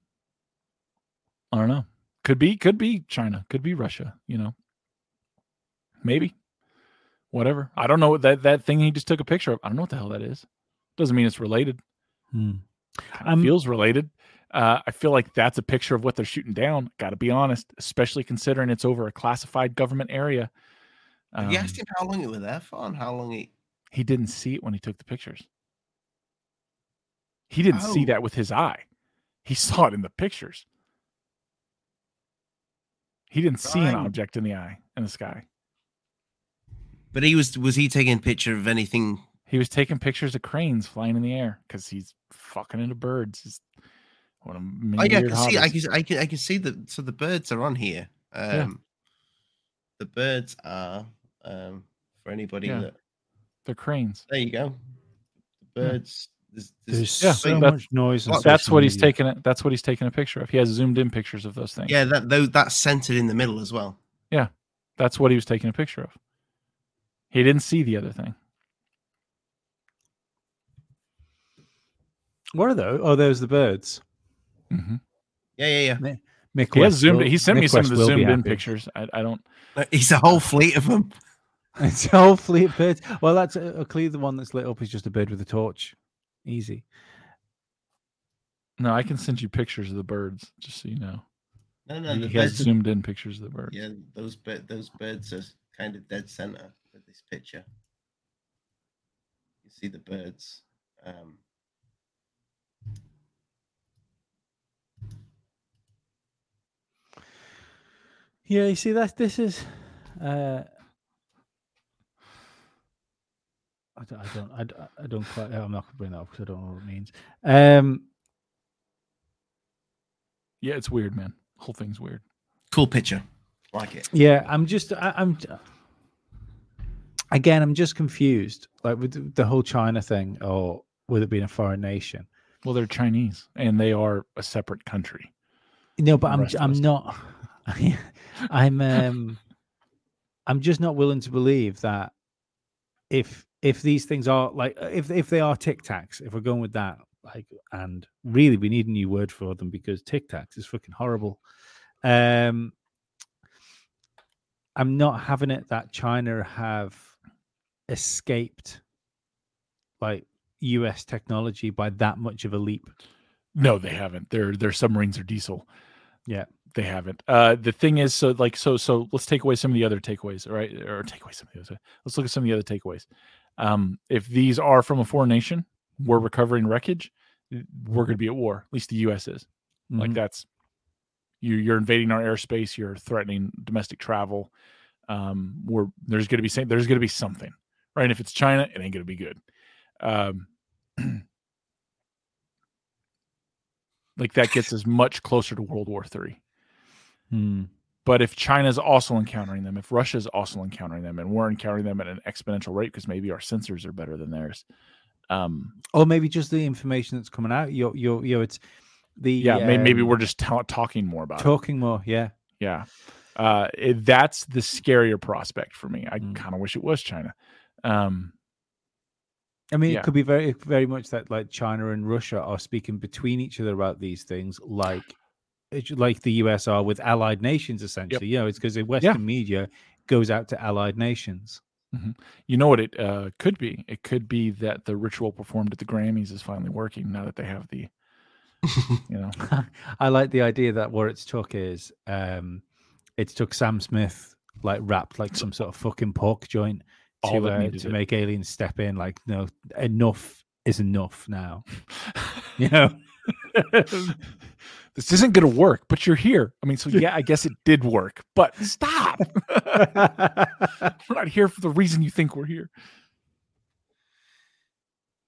i don't know. Could be could be china could be russia you know? Maybe. Whatever. I don't know what that that thing he just took a picture of i don't know what the hell that is. Doesn't mean it's related. Hmm. Kind of Um, feels related. Uh, I feel like that's a picture of what they're shooting down. Got to be honest, especially considering it's over a classified government area. Have you Um, asked him how long it was there for and how long it? he didn't see it when he took the pictures. He didn't see Oh. that with his eye. He saw it in the pictures. He didn't see an object in the eye in the sky. But he was was he taking a picture of anything? He was taking pictures of cranes flying in the air because he's fucking into birds. He's one of many Oh yeah, I weird can see. I can I can I can see the so the birds are on here. Um, Yeah. The birds are um for anybody Yeah. that They're cranes. there you go. The Yeah. birds. There's, There's Yeah, so that's- much noise. on Well, That's social what he's taking. It. That's what he's taking a picture of. He has zoomed in pictures of those things. yeah, that though that's centered in the middle as well. Yeah, that's what he was taking a picture of. He didn't see the other thing. What are those? Oh, those the birds. Mm-hmm. Yeah, yeah, yeah. Mick He West zoomed. will- He sent me some West of the zoomed in pictures. I, I don't. It's a whole fleet of them. It's a whole fleet of birds. Well, that's uh, clearly the one that's lit up is just a bird with a torch. Easy. No, I can send you pictures of the birds, just so you know. No, no, he the has birds. Are, zoomed in pictures of the birds. yeah, those bir- those birds are kind of dead center with this picture. You see the birds. Um, Yeah, you see that this is. Uh, I don't, I don't, I don't, I don't quite. I'm not going to bring that up because I don't know what it means. Um, Yeah, it's weird, man. Whole thing's weird. cool picture. Like it. yeah, I'm just, I, I'm. Again, I'm just confused, like with the- the whole China thing, or with it being a foreign nation. Well, they're Chinese and they are a separate country. No, but I'm I'm us. I'm um I'm just not willing to believe that if if these things are like uh, if if they are tic tacs, if we're going with that, like, and really we need a new word for them because tic tacs is fucking horrible. Um, I'm not having it that China have escaped like US technology by that much of a leap. No, they haven't. Their their submarines are diesel. Yeah. They haven't. Uh the thing is so like so so let's take away some of the other takeaways, all right? Or take away some of the other. Let's look at some of the other takeaways. Um if these are from a foreign nation, we're recovering wreckage, we're going to be at war. At least the US is. Like Mhm. that's you you're invading our airspace, you're threatening domestic travel. Um we're there's going to be sa- there's going to be something. Right? And if it's China, it ain't going to be good. Um like that gets us much closer to World War Three. Hmm. But if China's also encountering them, if Russia's also encountering them, and we're encountering them at an exponential rate because maybe our sensors are better than theirs, um, or maybe just the information that's coming out. You're, you're, you know, it's the yeah, may, maybe um, we're just ta- talking more about it. talking more. Yeah, Yeah, uh, it, that's the scarier prospect for me. I Mm. kind of wish it was China. Um, I mean, Yeah. it could be very, very much that like China and Russia are speaking between each other about these things, like, like the US are with allied nations. Essentially, you know, it's because the Western media goes out to allied nations. you know what it uh, could be? It could be that the ritual performed at the Grammys is finally working now that they have the, you know, I like the idea that what it's took is, um, it's took Sam Smith like wrapped like some sort of fucking pork joint to uh, to it. make aliens step in. Like, no, enough is enough now. You know. this isn't going to work, but you're here. I mean, so yeah, I guess it did work, but stop. we're not here for the reason you think we're here.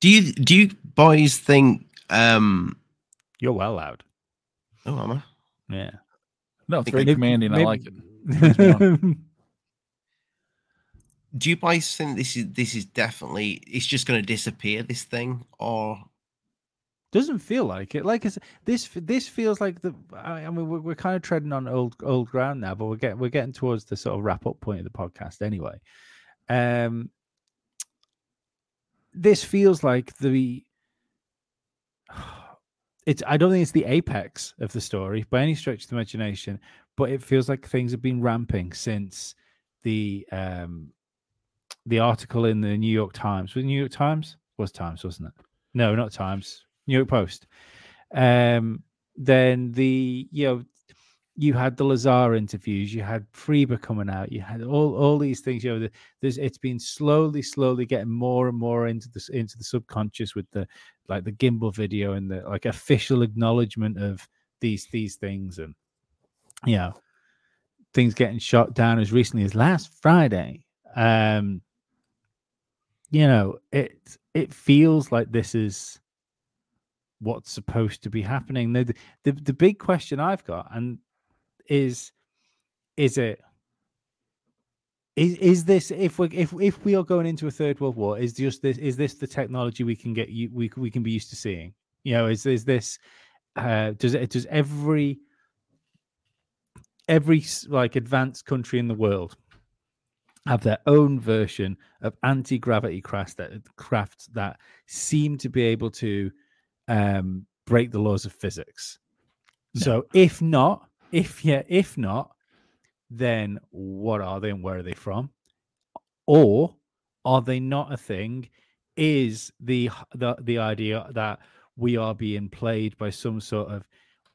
Do you do you boys think? Um, You're well loud. oh, am I? Yeah. No, it's Think very maybe- commanding. I like it. Turns me on. do you guys think this is this is definitely it's just going to disappear this thing or Doesn't feel like it. Like it's, this, this feels like the. I mean, we're, we're kind of treading on old old ground now, but we're getting we're getting towards the sort of wrap up point of the podcast anyway. Um, this feels like the. It's. I don't think it's the apex of the story by any stretch of the imagination, but it feels like things have been ramping since the um the article in the New York Times. Was New York Times? Was Times, wasn't it? No, not Times. New York Post. Um, then the you know you had the Lazar interviews, you had Fravor coming out, you had all all these things. You know, there's it's been slowly, slowly getting more and more into the into the subconscious with the like the gimbal video and the like official acknowledgement of these these things and you know things getting shot down as recently as last Friday. Um, you know, it it feels like this is what's supposed to be happening. The, the the big question I've got and is is it is is this if we if if we are going into a third world war is just this is this the technology we can get you we we can be used to seeing you know is is this uh does it does every every like advanced country in the world have their own version of anti-gravity craft that crafts that seem to be able to um break the laws of physics. So if not if yeah if not then what are they and where are they from? Or are they not a thing? Is the the the idea that we are being played by some sort of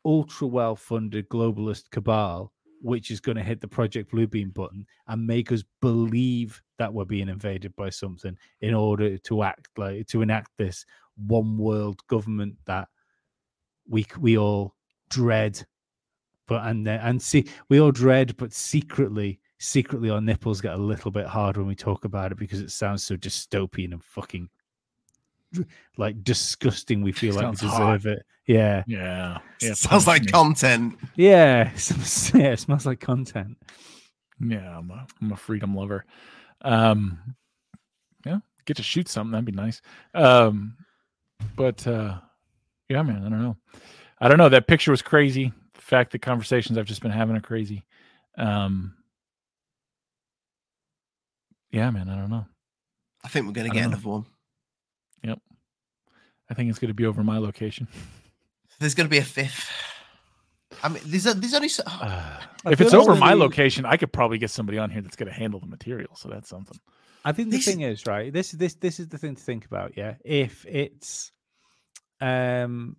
ultra well funded globalist cabal which is going to hit the project bluebeam button and make us believe that we're being invaded by something in order to act like to enact this one world government that we we all dread but and and see we all dread but secretly secretly our nipples get a little bit hard when we talk about it because it sounds so dystopian and fucking like disgusting we feel like we Sounds hot. deserve it yeah Yeah. yeah sounds like me. content yeah yeah it smells like content Yeah, I'm a, I'm a freedom lover. Um, yeah, get to shoot something. That'd be nice. Um, but uh, yeah, man, I don't know. I don't know. That picture was crazy. The fact that conversations I've just been having are crazy. Um, yeah, man, I don't know. i think we're going to get another one Yep. I think it's going to be over my location. there's going to be a fifth i mean there's, a, there's only so, I if it's over my location, I could probably get somebody on here that's going to handle the material. So that's something. I think the This- thing is right. This this this is the thing to think about. Yeah, if it's um,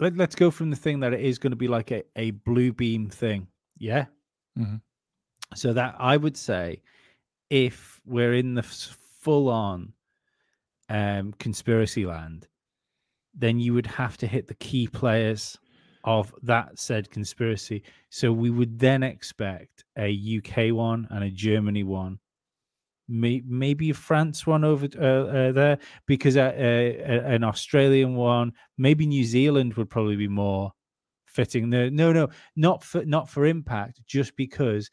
let, let's go from the thing that it is going to be like a a blue beam thing. Yeah. Mhm. So that I would say, if we're in the full on um conspiracy land, then you would have to hit the key players of that said conspiracy. So we would then expect a UK one and a Germany one, may, maybe France one over uh, uh, there, because uh, uh, an Australian one, maybe New Zealand would probably be more fitting. No, no, no, not for not for impact, just because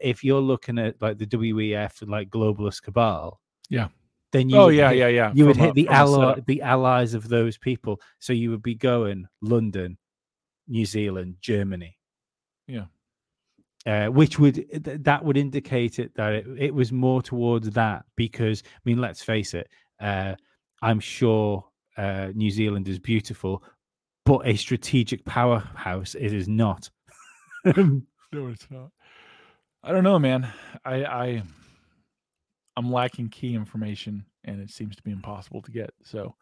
if you're looking at like the WEF and like globalist cabal, Yeah. then you oh would yeah, hit- yeah, yeah. you would From a- hit the ally, the allies of those people. So you would be going London, New Zealand, Germany. Yeah. Uh, which would th- that would indicate it that it, it was more towards that because I mean let's face it uh, I'm sure uh, New Zealand is beautiful but a strategic powerhouse it is not No, it's not. I don't know, man. I, I I'm lacking key information and it seems to be impossible to get. So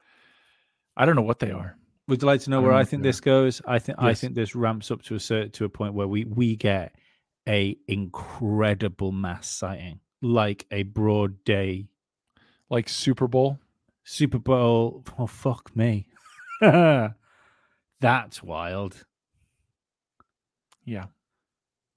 I don't know what they are. Would you like to know I where I think this goes? I think I think this ramps up to a certain to a point where we we get a incredible mass sighting, like a broad day Like Super Bowl. Super Bowl. Oh fuck me, that's wild. Yeah.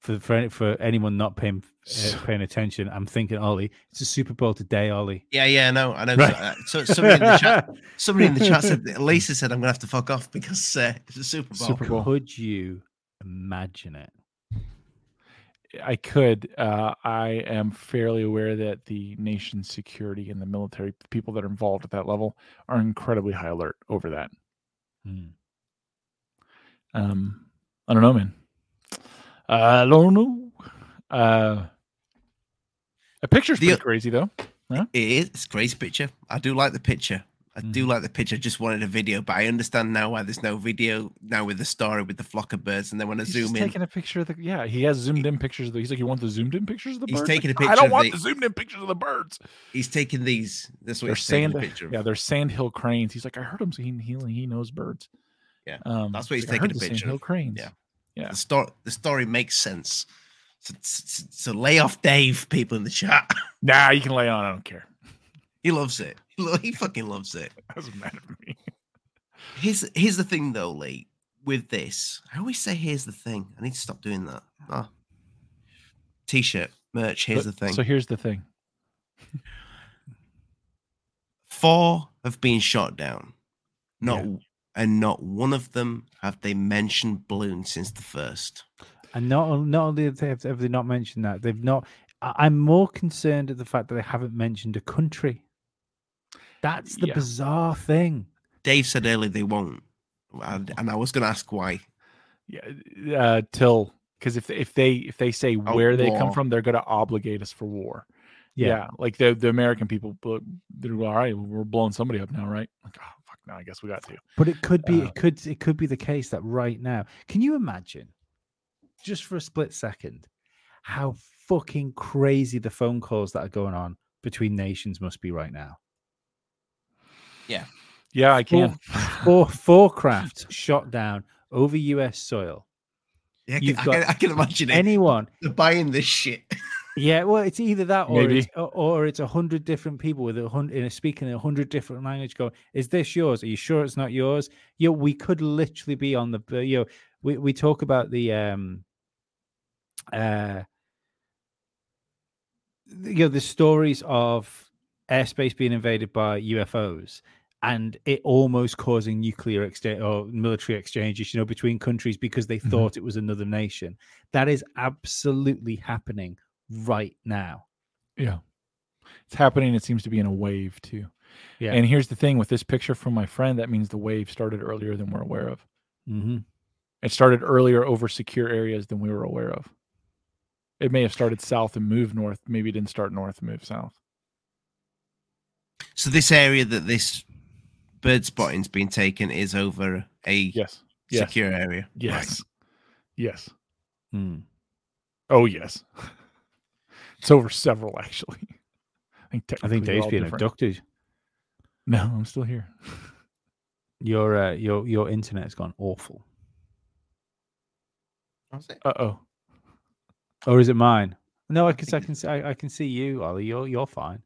For for for anyone not paying uh, paying attention, I'm thinking Ollie. It's a Super Bowl today, Ollie. yeah yeah no i know Right. uh, so somebody in the chat somebody in the chat said lisa said i'm gonna have to fuck off because uh, it's a super bowl Super Bowl. Could you imagine it? I could. Uh, I am fairly aware that the nation's security and the military people that are involved at that level are incredibly high alert over that. Hmm. Um, I don't know, man. I don't know. Uh, a picture's The- pretty crazy though. It is. It's a crazy picture. I do like the picture. I do Mhm. like the picture. I just wanted a video, but I understand now why there's no video now with the story with the flock of birds. And then when I He's zoom in, taking a picture of the. Yeah, he has zoomed in pictures. Of the, he's like, you want the zoomed in pictures of the He's birds? He's taking a picture I don't want the- the zoomed in pictures of the birds. he's taking these. That's what They're sand. a picture. Yeah, they're sandhill cranes. He's like, I heard him. So he he, he knows birds. Yeah, um, that's what he's like, taking a picture Sandhill cranes. Yeah. yeah. The story. The story makes sense. So, so, so lay off Dave, people in the chat. Nah, you can lay on. I don't care. He loves it. He, lo- he fucking loves it. Doesn't matter to me. Here's here's the thing though, Lee. With this, I always say here's the thing. I need to stop doing that. Ah. T-shirt merch. Here's But- the thing. So here's the thing. Four have been shot down. Not and not one of them have they mentioned balloons since the first. And not not only have they, have they not mentioned that, they've not. I'm more concerned at the fact that they haven't mentioned a country. That's the Yeah. bizarre thing. Dave said earlier they won't, and, and I was going to ask why. Yeah, uh, till because if if they if they say Oh, where they come from, they're going to obligate us for war. Yeah. Yeah. like the the American people, blo- they're all right. We're blowing somebody up now, right? Like, oh fuck, now I guess we got to. But it could be Uh, it could it could be the case that right now, can you imagine, just for a split second, how fucking crazy the phone calls that are going on between nations must be right now? Yeah, Yeah, I can. Four craft shot down over US soil. Yeah, I You've can, I, can, got I can imagine it. Anyone They're buying this shit. Yeah, well, it's either that or Maybe. it's, or, or it's a hundred different people with a hundred in a speaking a hundred different language. Going, is this yours? Are you sure it's not yours? Yeah, we could literally be on the. You know, we we talk about the um, uh, you know, the stories of airspace being invaded by UFOs and it almost causing nuclear exchange or military exchanges, you know, between countries because they Mhm. thought it was another nation. That is absolutely happening right now. Yeah. It's happening. It seems to be in a wave too. Yeah. And here's the thing with this picture from my friend, that means the wave started earlier than we're aware of. hmm It started earlier over secure areas than we were aware of. It may have started south and moved north. Maybe it didn't start north and move south. So this area that this bird spotting's been taken is over a Yes. Yes. secure area. Yes. Yes. Hmm. Oh yes. it's over several actually. I think, I think technically they're Dave's being different. abducted. No, I'm still here. Your uh, your your internet's gone awful. Right. Uh oh. Or is it mine? No, I can I can see I, I can see you, Ollie. You're you're fine.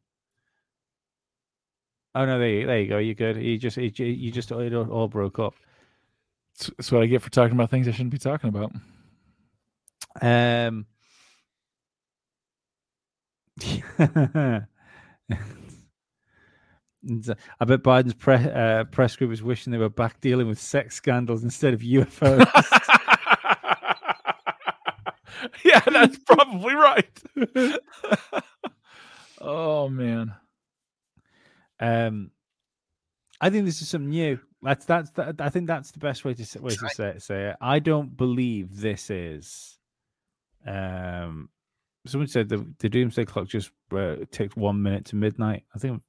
Oh no, there you, there you go. You're good. You just it, you just it all, broke up. That's what I get for talking about things I shouldn't be talking about. Um. I bet Biden's pre- uh, press group is wishing they were back dealing with sex scandals instead of UFOs. yeah, that's probably right. oh man. Um, I think this is something new. That's that's that, I think that's the best way to say, way to say it, say it. I don't believe this is. Um, someone said the the doomsday clock just uh, ticked one minute to midnight. I think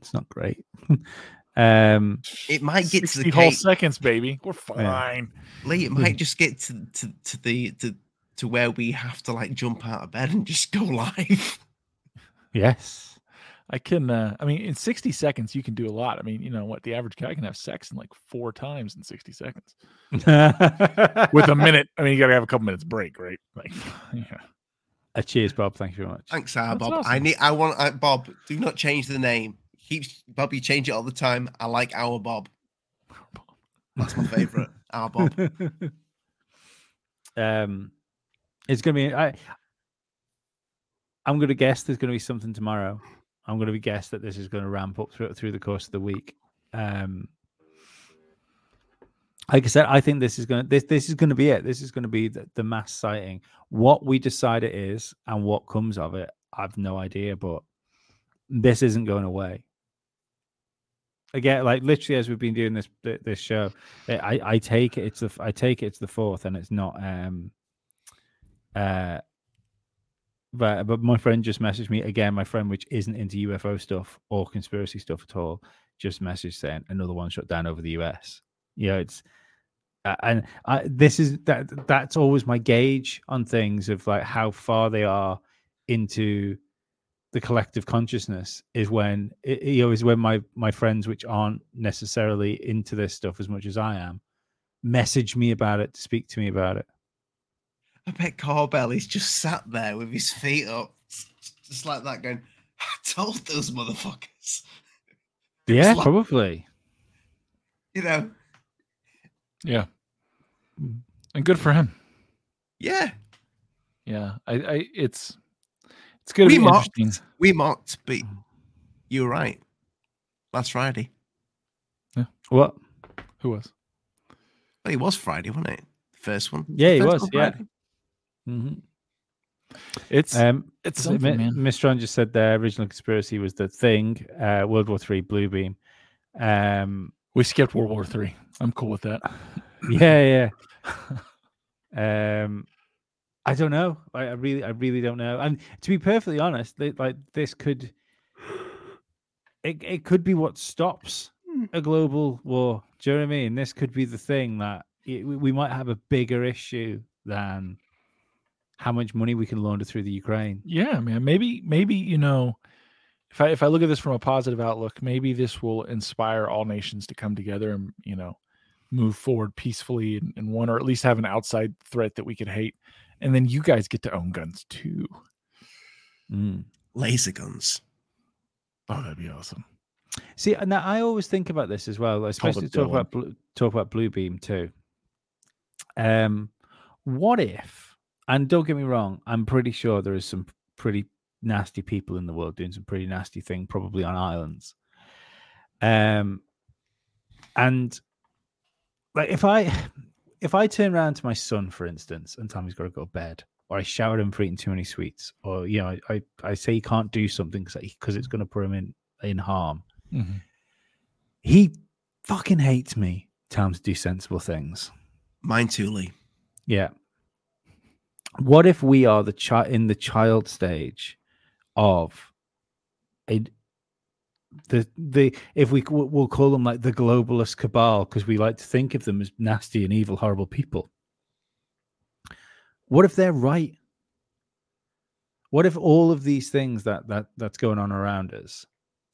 it's not great. um, It might get to the whole case, seconds, baby. We're fine. Lee. It might just get to, to, to the to, to where we have to like jump out of bed and just go live. yes. I can uh I mean in 60 seconds you can do a lot. I mean, you know what, the average guy can have sex in like four times in 60 seconds. With a minute, I mean you gotta have a couple minutes break, right? Like yeah. Uh, cheers, Bob. Thank you very much. Thanks, uh, That's Bob. I need. I want uh, Bob. Do not change the name. Keeps Bob. You change it all the time. I like our Bob. That's my favorite. our Bob. um, it's gonna be. I. I'm gonna guess there's gonna be something tomorrow. I'm gonna be guess that this is gonna ramp up through through the course of the week. Um, like I said, I think this is gonna this this is gonna be it. This is gonna be the, the mass sighting. What we decide it is and what comes of it, I've no idea. But this isn't going away. Again, like literally as we've been doing this this show, eh, I I take it it's the I take it it's the fourth, and it's not um uh but but my friend just messaged me again. My friend, which isn't into UFO stuff or conspiracy stuff at all, just messaged saying another one shut down over the US. You know, it's uh, and I, this is that that's always my gauge on things of like how far they are into the collective consciousness is when it, you know is when my my friends which aren't necessarily into this stuff as much as I am message me about it to speak to me about it I bet Corbell is just sat there with his feet up, just like that, going, I told those motherfuckers. Yeah, like, probably. You know. Yeah. And good for him. Yeah. Yeah. I, I it's it's gonna we be mocked, interesting. We mocked, but you were right. Last Friday. Yeah. What? Who was? Well, it was Friday, wasn't it? First one. Yeah, he was. Yeah. Mm-hmm. It's um, it's something, M- man. Mistron just said the original conspiracy was the thing, uh, World War Three, Blue Beam. Um, we skipped World War Three. I'm cool with that. yeah, yeah. um, I don't know. I, I, really, I really don't know. And to be perfectly honest, like this could, it, it could be what stops a global war. Do you know what I mean? This could be the thing that it, we might have a bigger issue than how much money we can launder through the Ukraine. Yeah, man. Maybe, maybe you know, if I if I look at this from a positive outlook, maybe this will inspire all nations to come together and you know move forward peacefully and, and one or at least have an outside threat that we could hate, and then you guys get to own guns too. Mm. Laser guns. Oh, that'd be awesome. See, now I always think about this as well, especially talk about talk about Blue Beam too. Um, what if and don't get me wrong, I'm pretty sure there is some pretty nasty people in the world doing some pretty nasty thing, probably on islands. Um, and like if I if I turn around to my son, for instance, and tell him he's got to go to bed, or I shower him for eating too many sweets, or you know, I I say he can't do something because because it's going to put him in in harm. Mm-hmm. He fucking hates me. Tell him to do sensible things. Mine too, Lee. Yeah what if we are the child in the child stage of a the the if we we'll call them like the globalist cabal because we like to think of them as nasty and evil horrible people. What if they're right? What if all of these things that that that's going on around us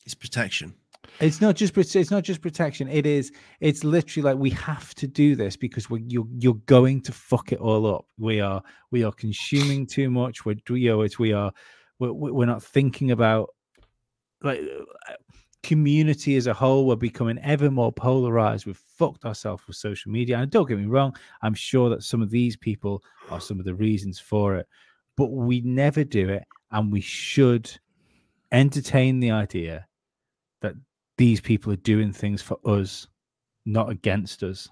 is protection it's not just it's not just protection. It is it's literally like we have to do this because we you're you're going to fuck it all up. We are we are consuming too much. We're we are we're, we're not thinking about like community as a whole. We're becoming ever more polarized. We've fucked ourselves with social media. And don't get me wrong, I'm sure that some of these people are some of the reasons for it, but we never do it, and we should entertain the idea these people are doing things for us, not against us.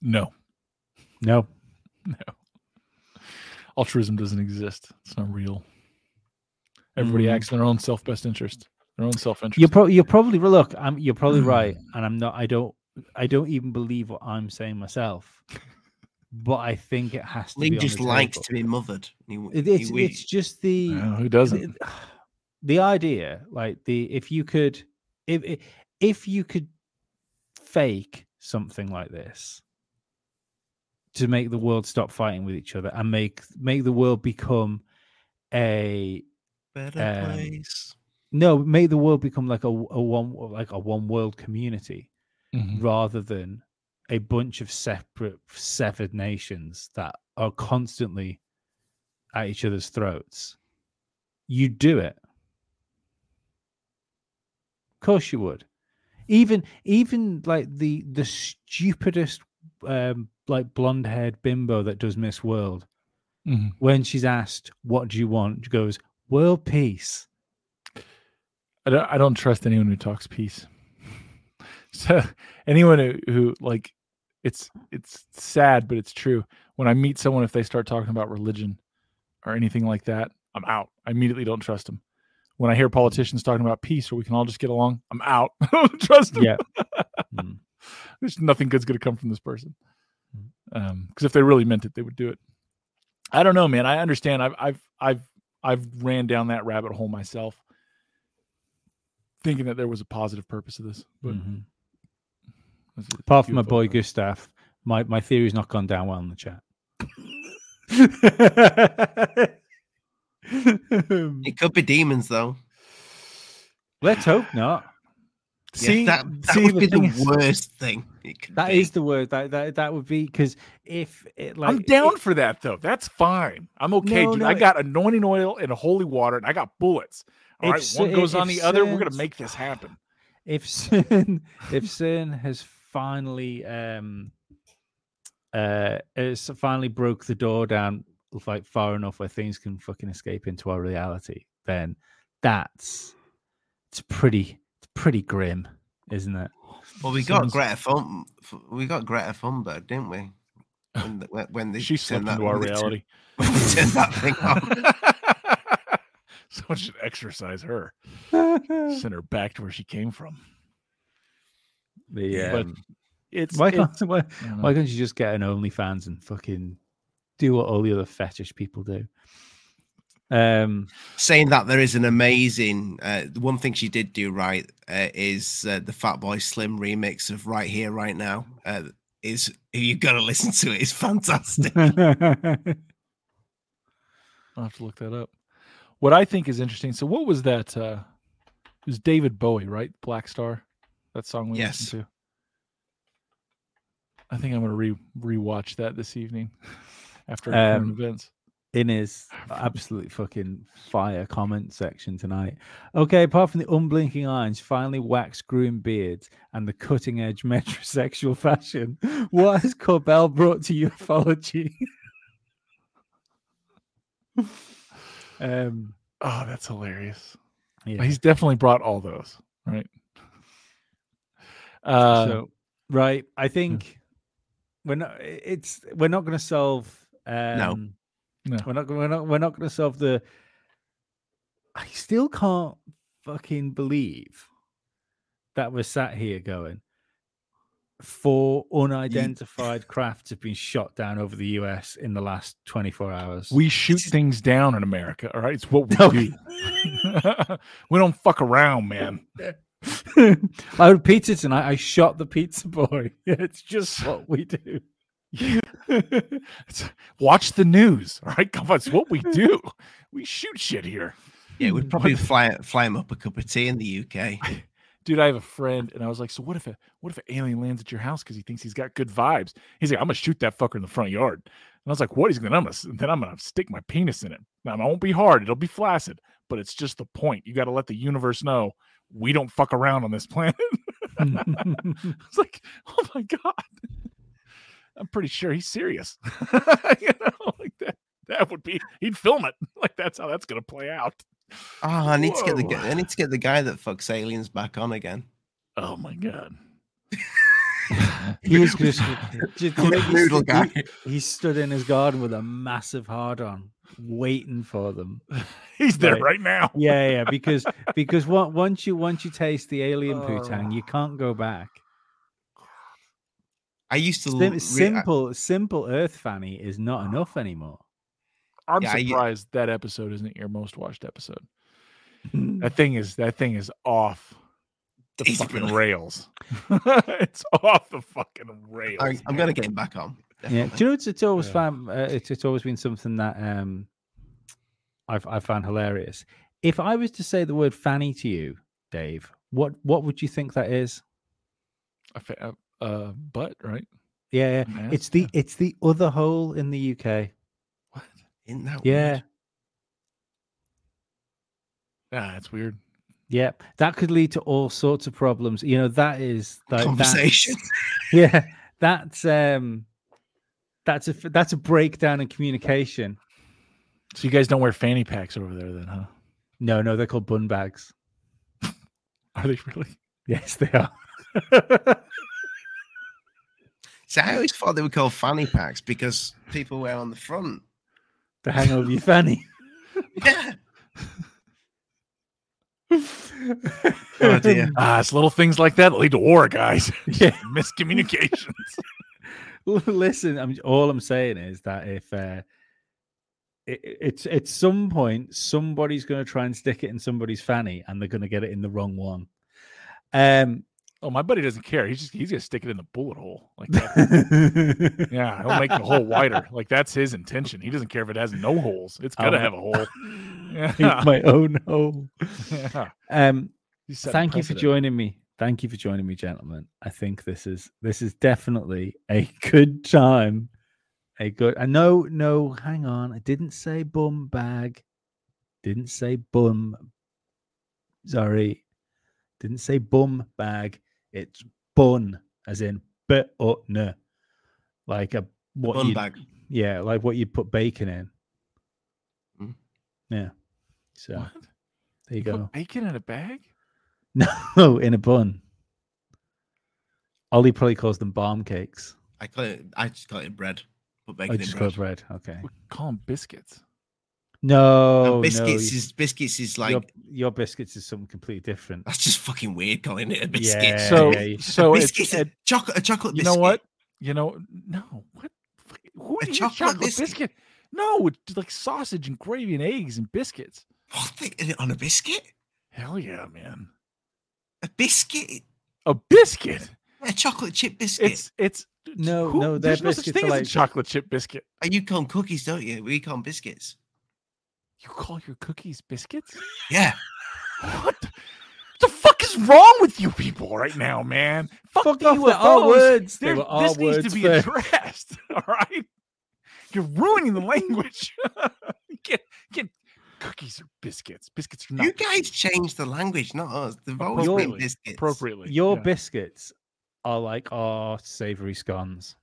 No. No. No. Altruism doesn't exist. It's not real. Everybody mm. acts in their own self best interest, their own self interest. You're, pro- you're probably look. I'm. You're probably right, and I'm not. I don't. I don't even believe what I'm saying myself. But I think it has to. Lee be just likes to be mothered. He, it's, he, it's just the. who doesn't? the idea, like the if you could, if if you could fake something like this to make the world stop fighting with each other and make make the world become a better um, place. No, make the world become like a, a one like a one world community mm-hmm. rather than a bunch of separate severed nations that are constantly at each other's throats. You do it course you would. Even even like the the stupidest um like blonde haired bimbo that does Miss World, mm-hmm. when she's asked what do you want, she goes world peace. I don't I don't trust anyone who talks peace. So anyone who, who like it's it's sad, but it's true. When I meet someone, if they start talking about religion or anything like that, I'm out. I immediately don't trust them. When I hear politicians talking about peace or we can all just get along, I'm out. I don't trust them. Yeah. Mm. There's nothing good's gonna come from this person. Mm. Um, because if they really meant it, they would do it. I don't know, man. I understand. I've I've I've I've ran down that rabbit hole myself, thinking that there was a positive purpose to this. But mm-hmm. Apart from my boy thing. Gustav, my, my theory's not gone down well in the chat. It could be demons though. Let's hope not. Yeah, See, that, that see, would the be the is- worst thing. It could That be. is the word. That that that would be because if it like I'm down it- for that though. That's fine. I'm okay, No, dude. no, I it- got anointing oil and holy water, and I got bullets. All If right, s- one goes if on the other. We're gonna make this happen. if CERN if CERN has finally um uh it's finally broke the door down like far enough where things can fucking escape into our reality, then that's it's pretty it's pretty grim, isn't it? Well, we got Sounds- Greta Thun. We got Greta Thunberg, didn't we? When the, when- when they She turned slipped into our when turned- reality. when they turned that thing on. Someone should exercise her. Send her back to where she came from. the But um, It's why can't why, I don't know. why can't you just get an OnlyFans and fucking do what all the other fetish people do? Um Saying that there is an amazing. Uh, the one thing she did do right uh, is uh, the Fatboy Slim remix of "Right Here, Right Now." Uh, is you've got to listen to it. It's fantastic. I'll have to look that up. What I think is interesting. So, what was that? Uh, it was David Bowie, right? Blackstar. That song we Yes. listened to. I think I'm going to re rewatch that this evening after Um, events. in his absolute fucking fire comment section tonight. Okay, apart from the unblinking eyes, finally waxed groomed beards, and the cutting edge metrosexual fashion, what has Corbell brought to ufology? um, Oh, that's hilarious. yeah. He's definitely brought all those, right? Uh, so right, I think we're not. It's we're not going to solve. Um, No. we're not. We're not. We're not going to solve the. I still can't fucking believe that we're sat here going. Four unidentified crafts have been shot down over the US in the last 24 hours. we shoot things down in America. All right, it's what we Okay. do. we don't fuck around, man. I had pizza tonight. I shot the pizza boy. It's just what we do. It's- watch the news. All right, come on, it's what we do. We shoot shit here. Yeah, we'd probably fly fly him up a cup of tea in the UK. dude i have a friend and i was like so what if a what if an alien lands at your house because he thinks he's got good vibes he's like i'm gonna shoot that fucker in the front yard and i was like what he's gonna I'm gonna then i'm gonna stick my penis in it now it won't be hard it'll be flaccid but it's just the point you got to let the universe know we don't fuck around on this planet i was like oh my god i'm pretty sure he's serious you know like that that would be he'd film it like that's how that's gonna play out Oh, I need to get the guy. I need to get the guy that fucks aliens back on again. oh my mm-hmm. god he was just, just The big he noodle stood- guy. He, he stood in his garden with a massive hard on, waiting for them. he's there Right. right now Yeah, yeah, because because on- once you once you taste the alien oh. putang, you can't go back. I used to Sim- l- re- I- simple, simple Earth Fanny is not enough anymore. I'm Yeah, I- surprised that episode isn't your most watched episode. That thing is that thing is off the It's fucking brilliant. rails. it's off the fucking rails. I, I'm gonna get him back on. Yeah, do you know it's, it's always Yeah. found uh, it's it's always been something that um I've I found hilarious. If I was to say the word fanny to you, Dave, what what would you think that is? A fa- uh, butt, right? Yeah, yeah. It's the it's the other hole in the UK. What? Isn't that Yeah, weird? Ah, that's weird. yeah. That could lead to all sorts of problems. You know, that is that's- Conversation. Yeah, that's um that's a that's a breakdown in communication. So you guys don't wear fanny packs over there, then, huh? No, no, they're called bun bags. Are they really? Yes, they are. See, I always thought they were called fanny packs because people wear on the front. to hang over your fanny. Yeah. Oh dear. Ah, it's little things like that that lead to war, guys. yeah. Miscommunications. Listen, I'm all I'm saying is that if uh, it, it's at some point somebody's going to try and stick it in somebody's fanny and they're going to get it in the wrong one. Um, oh, my buddy doesn't care. He's just he's gonna stick it in the bullet hole. Like that. yeah, he'll make the hole wider. Like that's his intention. He doesn't care if it has no holes. It's gotta have a hole. Yeah. my own hole. yeah. Um, thank you for joining me. Thank you for joining me, gentlemen. I think this is this is definitely a good time. A good. I know. No, hang on. I didn't say bum bag. Didn't say bum. Sorry, didn't say bum bag. It's bun, as in b o n, like a what Bun bag. yeah, like what you put bacon in. Mm. Yeah. So What? there you Put go. bacon in a bag? No, in a bun. Ollie probably calls them bomb cakes. I call it. I just call it bread. Put I bacon in just bread. call bread. Okay. We call them biscuits. No, And biscuits no, is biscuits is like your, your biscuits is something completely different. that's just fucking weird calling it a biscuit. Yeah, so yeah, yeah. so it's, biscuits, it- a chocolate, a chocolate. Biscuit. You biscuit. know what? You know no what? Fuck- Who A chocolate chocolate biscuit. biscuit? No, it's like sausage and gravy and eggs and biscuits. What the, is it on a biscuit? Hell yeah, man! A biscuit? A biscuit. A chocolate chip biscuit? It's it's No, who- no, their there's no such biscuits thing are as a chocolate chip biscuit. And you call them cookies, don't you? We call them biscuits. You call your cookies biscuits? Yeah. What the, the fuck is wrong with you people right now, man? Fuck, Fuck the off, they're words. They There- were our this needs to be first. addressed. All right, you're ruining the language. you can't, you can't, cookies are biscuits. Biscuits are not You guys changed the language, not us. They've always been biscuits. appropriately. Your yeah. biscuits are like our savory scones.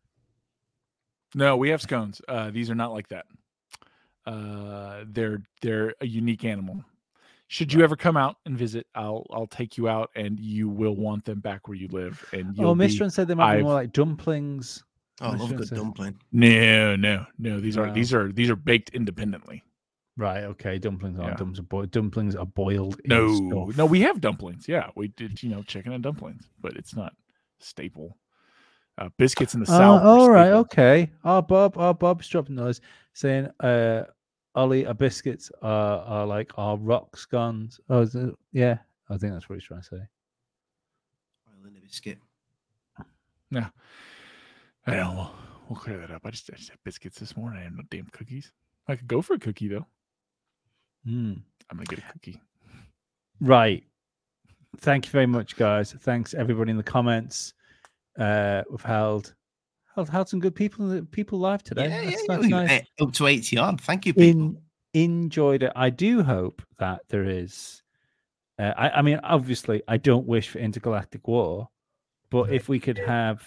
No, we have scones. Uh, these are not like that. Uh, they're they're a unique animal. Should you ever come out and visit, I'll I'll take you out, and you will want them back where you live. And you'll Oh, be- Mr. said they might be more I've- like dumplings. Oh, I I love a shouldn't good dumpling. no, no, no. These are Wow. these are these are baked independently. Right. Okay. Dumplings are Yeah. dumplings are boiled. Dumplings are boiled. in No, stuff. no, we have dumplings. Yeah, we did. You know, chicken and dumplings, but it's not staple. Uh, biscuits in the Oh, south. are all right, staple. okay. Our Bob, our Bob's dropping those, saying, uh, Ollie, our biscuits are, are like our rocks guns. Oh, is it? yeah. I think that's what he's trying to say. Oil in a biscuit. I know. We'll, we'll clear that up. I just, I just had biscuits this morning. I had no damn cookies. I could go for a cookie though. Hmm. I'm gonna get a cookie. Right. Thank you very much, guys. Thanks everybody in the comments. Uh, we've held held, held some good people people live today. Yeah, that's, yeah, that's yeah. nice. Eh, Up to 80 odd. Thank you, people. in enjoyed it. I do hope that there is. Uh, I, I mean, obviously, I don't wish for intergalactic war, but if we could have,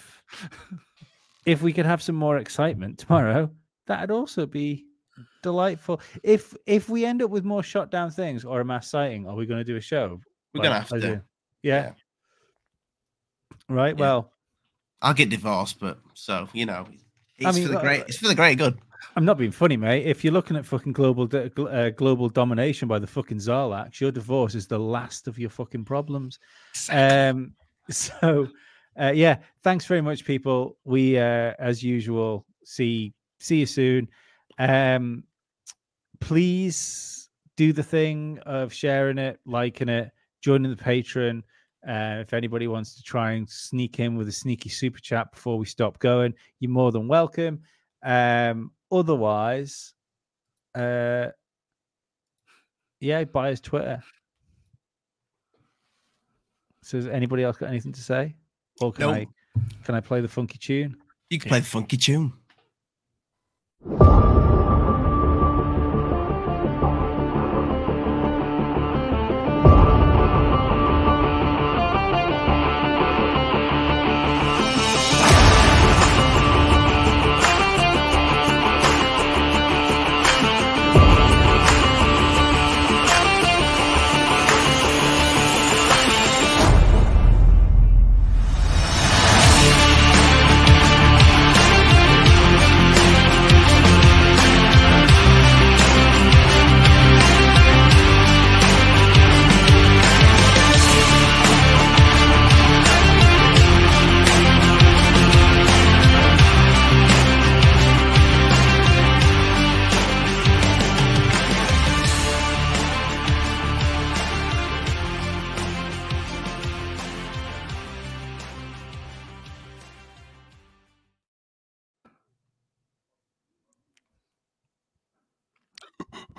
if we could have some more excitement tomorrow, that'd also be delightful. If if we end up with more shot down things or a mass sighting, are we going to do a show? We're gonna have to. in- yeah. Right. Yeah. Well, I'll get divorced, but so you know, it's mean, for the great. It's for the great good. I'm not being funny, mate. If you're looking at fucking global uh, global domination by the fucking Zarlax, your divorce is the last of your fucking problems. Um, so, uh, yeah, thanks very much, people. We, uh, as usual, see see you soon. Um, please do the thing of sharing it, liking it, joining the Patreon. Uh, if anybody wants to try and sneak in with a sneaky super chat before we stop going, you're more than welcome. Um, otherwise, uh, yeah, buy his Twitter. So, has anybody else got anything to say? Or can No. I can I play the funky tune? You can play the funky tune.